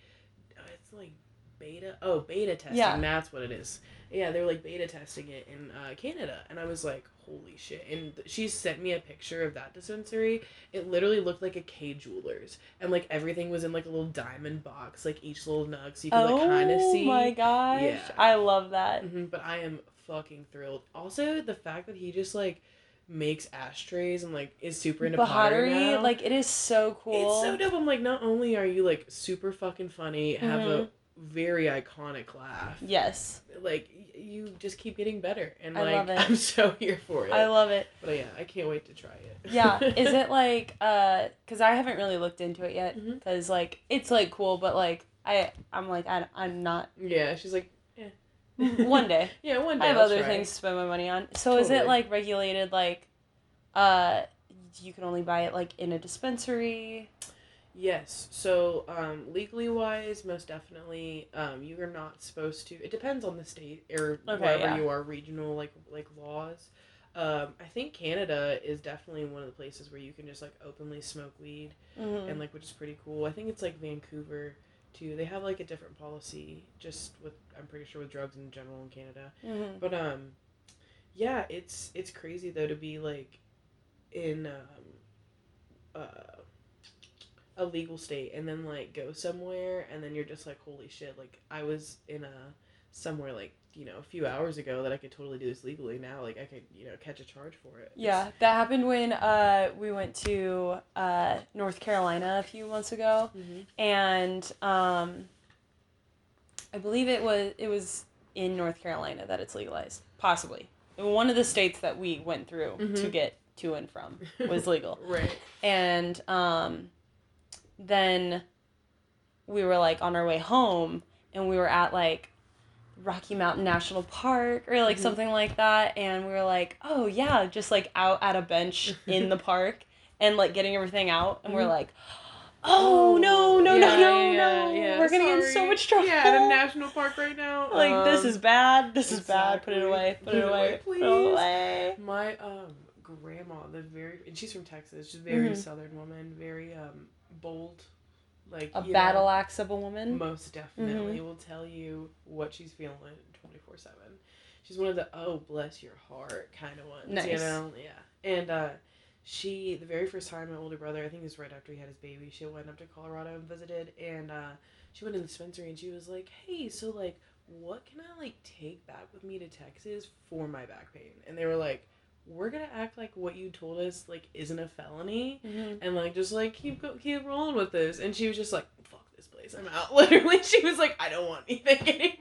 oh, "It's like." Beta, oh, beta testing. Yeah. That's what it is. Yeah, they were like beta testing it in uh, Canada, and I was like, "Holy shit!" And th- she sent me a picture of that dispensary. It literally looked like a Kay Jewelers, and like everything was in like a little diamond box, like each little nug, so you could oh like kind of see. Oh my gosh, Yeah. I love that. hmm but I am fucking thrilled. Also, the fact that he just like makes ashtrays and like is super into pottery, Pottery, now. like it is so cool. It's so dope. I'm like, not only are you like super fucking funny, have a Mhm. Very iconic laugh, Yes, like you just keep getting better, and I like love it. I'm so here for it. I love it. but yeah, I can't wait to try it. Yeah, is it like uh? Cause I haven't really looked into it yet. Mhm. Cause like it's like cool, but like I I'm like I I'm not. yeah, she's like, eh. One day. yeah, one day. I have I'll other things to spend my money on. So is it like regulated like uh you can only buy it like in a dispensary? Yes. So, um, legally wise, most definitely, um, you are not supposed to. It depends on the state or Okay, wherever yeah. you are, regional like like laws. Um, I think Canada is definitely one of the places where you can just like openly smoke weed Mm-hmm. and like which is pretty cool. I think it's like Vancouver too. They have like a different policy just with I'm pretty sure with drugs in general in Canada. mm-hmm. But um, yeah, it's it's crazy though to be like in um, uh, a legal state and then like go somewhere and then you're just like holy shit like I was in a somewhere like you know a few hours ago that I could totally do this legally now like I could you know catch a charge for it. Yeah, that happened when uh we went to uh North Carolina a few months ago hmm and um I believe it was it was in North Carolina that it's legalized. Possibly. One of the states that we went through to Mhm. get to and from was legal. right. and um then we were like on our way home and we were at like Rocky Mountain National Park or like Mhm. something like that and we were like oh yeah just like out at a bench in the park and like getting everything out and we're Mhm. like oh no no no Yeah, no yeah, no yeah, we're gonna get in so much trouble Yeah, at a national park right now. like this Um, is bad this is bad put it away put it away put it please. away My um grandma, the very and she's from Texas. She's a very Mhm. southern woman, very um bold, like a you know, battle axe of a woman? Most definitely will tell you what she's feeling twenty four seven. She's one of the oh bless your heart kind of ones, you know, yeah. And uh, she the very first time my older brother i think it was right after he had his baby she went up to colorado and visited and uh, she went in the dispensary and she was like hey so like what can i like take back with me to texas for my back pain? And they were like we're gonna act like what you told us like isn't a felony. Mhm. and like just like keep go- keep rolling with this. And she was just like fuck this place. I'm out. Literally she was like i don't want anything anymore.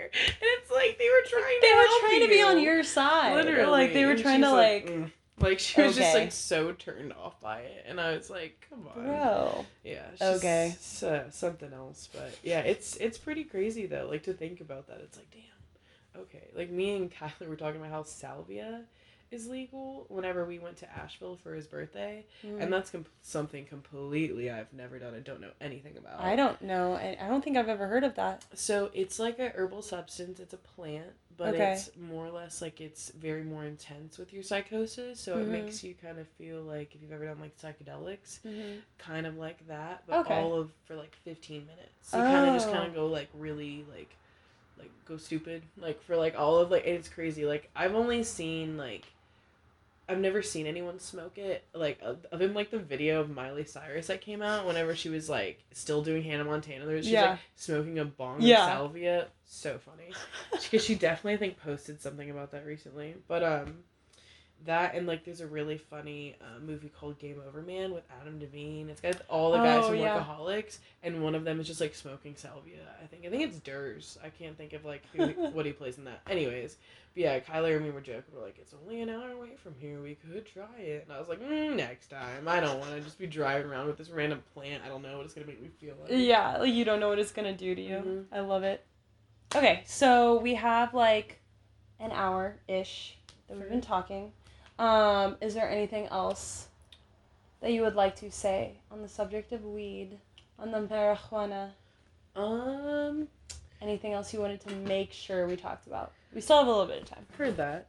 And it's like they were trying They to were trying to be on your side. Literally. Like they were And trying to she's like, mm. like she was just like so turned off by it. And i was like come on. Bro. yeah Okay. just, uh, something else. But yeah it's it's pretty crazy though like to think about that. It's like damn. Okay. Like me and kyler were talking about how salvia is legal whenever we went to asheville for his birthday Mm. and that's com- something completely i've never done and don't know anything about I don't know. I, I don't think I've ever heard of that. so it's like a herbal substance. It's a plant, but Okay. it's more or less like it's very more intense with your psychosis. So Mhm. it makes you kind of feel like if you've ever done like psychedelics, Mm-hmm. kind of like that, but Okay. all of for like fifteen minutes. You kind of just Oh. kind of go like really like like go stupid like for like all of like it's crazy. Like I've only seen like. I've never seen anyone smoke it. Like, of in like the video of Miley Cyrus that came out whenever she was like still doing Hannah Montana. There, she's Yeah. like smoking a bong Yeah. of salvia. So funny because she definitely I think posted something about that recently. But um, that and like there's a really funny uh, movie called Game Over Man with Adam DeVine. It's got all the guys Oh, from yeah. Workaholics, and one of them is just like smoking salvia. I think I think it's Ders. I can't think of like who what he plays in that. Anyways, but yeah, Kyler and me were joking. We're like, it's only an hour away from here. We could try it. And I was like, mm, next time. I don't want to just be driving around with this random plant. I don't know what it's gonna make me feel like. Yeah, like you don't know what it's gonna do to you. Mhm. I love it. Okay, so we have like an hour ish that we've been talking. Um, is there anything else that you would like to say on the subject of weed, on the marijuana? Um, Anything else you wanted to make sure we talked about? We still have a little bit of time. heard that.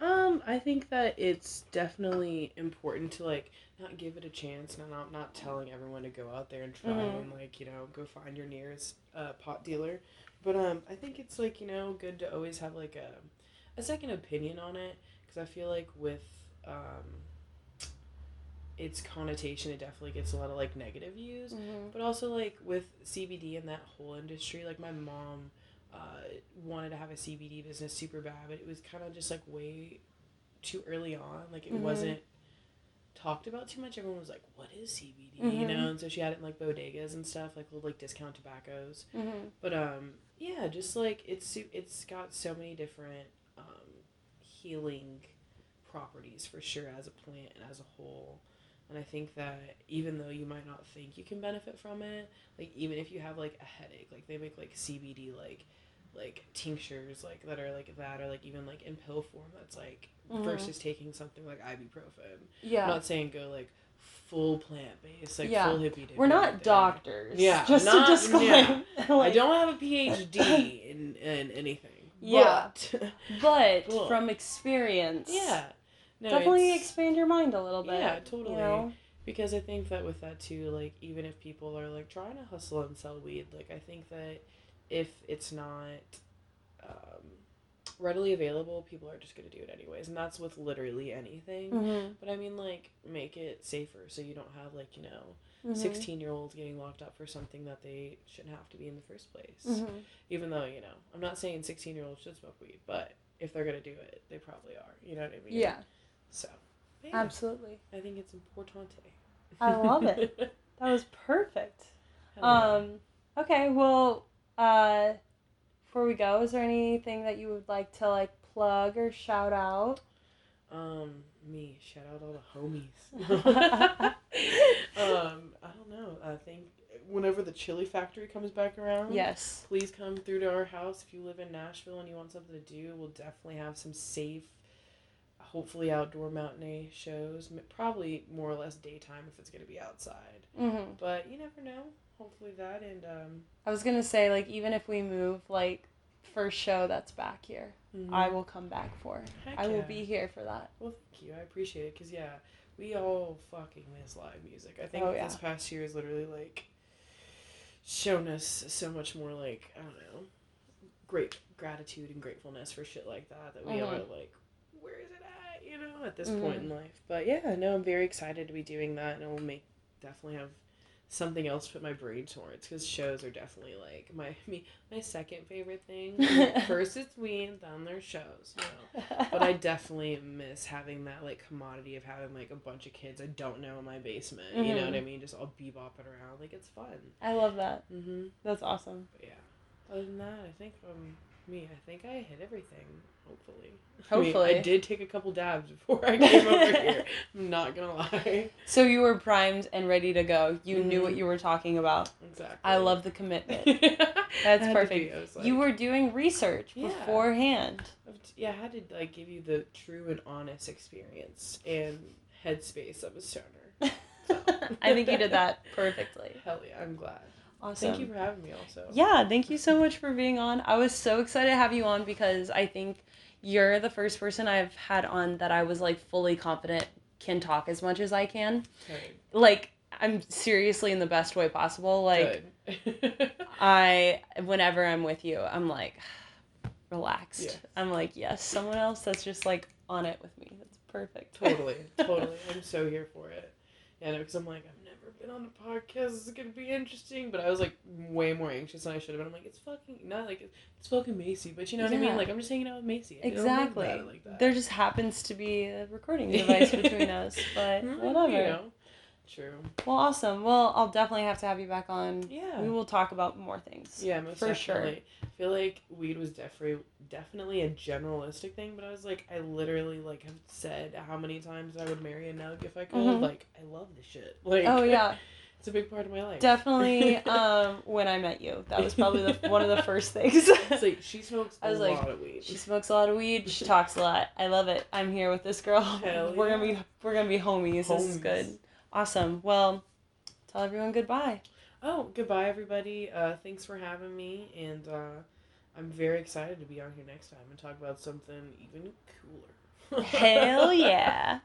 Um, I think that it's definitely important to like not give it a chance. And I'm not not telling everyone to go out there and try Mhm. and like you know go find your nearest uh, pot dealer. But um, I think it's like you know good to always have like a a second opinion on it because I feel like with um its connotation, it definitely gets a lot of like negative views. Mm-hmm. But also like with CBD and that whole industry, like my mom uh, wanted to have a CBD business super bad, but it was kind of just like way too early on. Like it Mhm. wasn't talked about too much. Everyone was like, "What is CBD?" Mhm. You know, and so she had it in like bodegas and stuff, like little like discount tobaccos. Mm-hmm. But um, yeah, just like it's it's got so many different healing properties for sure as a plant and as a whole. And I think that even though you might not think you can benefit from it, like even if you have like a headache, like they make like CBD like like tinctures like that are like that or like even like in pill form that's like Mhm. versus taking something like ibuprofen. Yeah. I'm not saying go like full plant based, like Yeah. full hippie. We're not doctors. Yeah, Just not- to disclaim. yeah. I don't have a PhD in, in anything. Yeah. But, but Cool. from experience. yeah. No, definitely expand your mind a little bit. Yeah, totally. You know? Because I think that with that too, like even if people are like trying to hustle and sell weed, like I think that if it's not um, readily available, people are just gonna do it anyways, and that's with literally anything. Mhm. But I mean, like make it safer so you don't have like you know Mhm. sixteen year olds getting locked up for something that they shouldn't have to be in the first place. Mhm. Even though you know, I'm not saying sixteen year olds should smoke weed, but if they're gonna do it, they probably are. You know what I mean? Yeah, So. yeah. absolutely. I think it's importante. I love it. That was perfect. Um, okay, well, uh, before we go, is there anything that you would like to like plug or shout out? um, me shout out all the homies. um, I don't know. I think whenever the chili factory comes back around, Yes. please come through to our house if you live in Nashville and you want something to do. We'll definitely have some safe, hopefully outdoor matinee shows. Probably more or less daytime if it's gonna be outside. hmm But you never know. Hopefully that and um. I was gonna say like even if we move like first show that's back here, I will come back for. Heck I will be here for that. Well, thank you. I appreciate it because yeah, we all fucking miss live music. I think Oh, yeah. this past year has literally like shown us so much more like I don't know, great gratitude and gratefulness for shit like that that we Mhm. are like, where is it at? You know, at this point Mhm. in life. But yeah, no, I'm very excited to be doing that, and it will make definitely have something else to put my brain towards because shows are definitely like my me my second favorite thing. Like, First it's weed, then there's shows. You know. But I definitely miss having that like commodity of having like a bunch of kids I don't know in my basement. You know what I Mhm. mean? Just all bebopping around. Like it's fun. I love that. Mm-hmm. That's awesome. But yeah. Other than that, I think um me, I think I hit everything. Hopefully. Hopefully. I, mean, I did take a couple dabs before I came over here. I'm not gonna lie. So you were primed and ready to go. You knew what Mhm. you were talking about. Exactly. I love the commitment. That's perfect. you were doing research Yeah. beforehand. Yeah, I had to like give you the true and honest experience and headspace of a stoner. So. I think you did that perfectly. Hell yeah, I'm glad. Awesome. Thank you for having me. Also. Yeah, thank you so much for being on. I was so excited to have you on because I think you're the first person I've had on that I was like fully confident can talk as much as I can. Good. Like I'm seriously in the best way possible. Like I whenever I'm with you, I'm like relaxed. Yes. I'm like, yes, someone else that's just like on it with me. That's perfect. totally, totally. I'm so here for it. Yeah, no, because I'm like, never been on a podcast. This is gonna be interesting. But I was like way more anxious than I should have been. I'm like, it's fucking not like it's fucking Macy, but you know what I mean. Like I'm just hanging out with Macy. I Exactly. like. There just happens to be a recording device between us, but whatever. You know. True. Well, awesome. Well, I'll definitely have to have you back on. Yeah. We will talk about more things. Yeah, most For sure. definitely. I feel like weed was definitely definitely a generalistic thing, but I was like, I literally like have said how many times I would marry a nug if I could. Mhm. Like, I love this shit. Like, Oh yeah, it's a big part of my life. definitely. Um, when I met you, that was probably the one of the first things. it's like she smokes I a was like, lot of weed. she smokes a lot of weed. She talks a lot. I love it. I'm here with this girl. Hell we're gonna be we're gonna be homies. This is good. Awesome. Well, tell everyone goodbye. Oh, goodbye, everybody. Uh, thanks for having me, and uh, I'm very excited to be on here next time and talk about something even cooler. Hell yeah.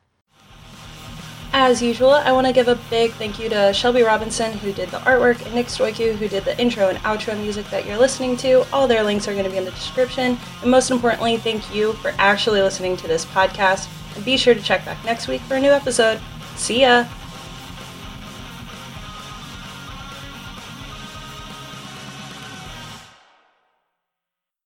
As usual, I want to give a big thank you to Shelby Robinson, who did the artwork, and Nick Stoicu, who did the intro and outro music that you're listening to. All their links are going to be in the description. And most importantly, thank you for actually listening to this podcast. And be sure to check back next week for a new episode. See ya!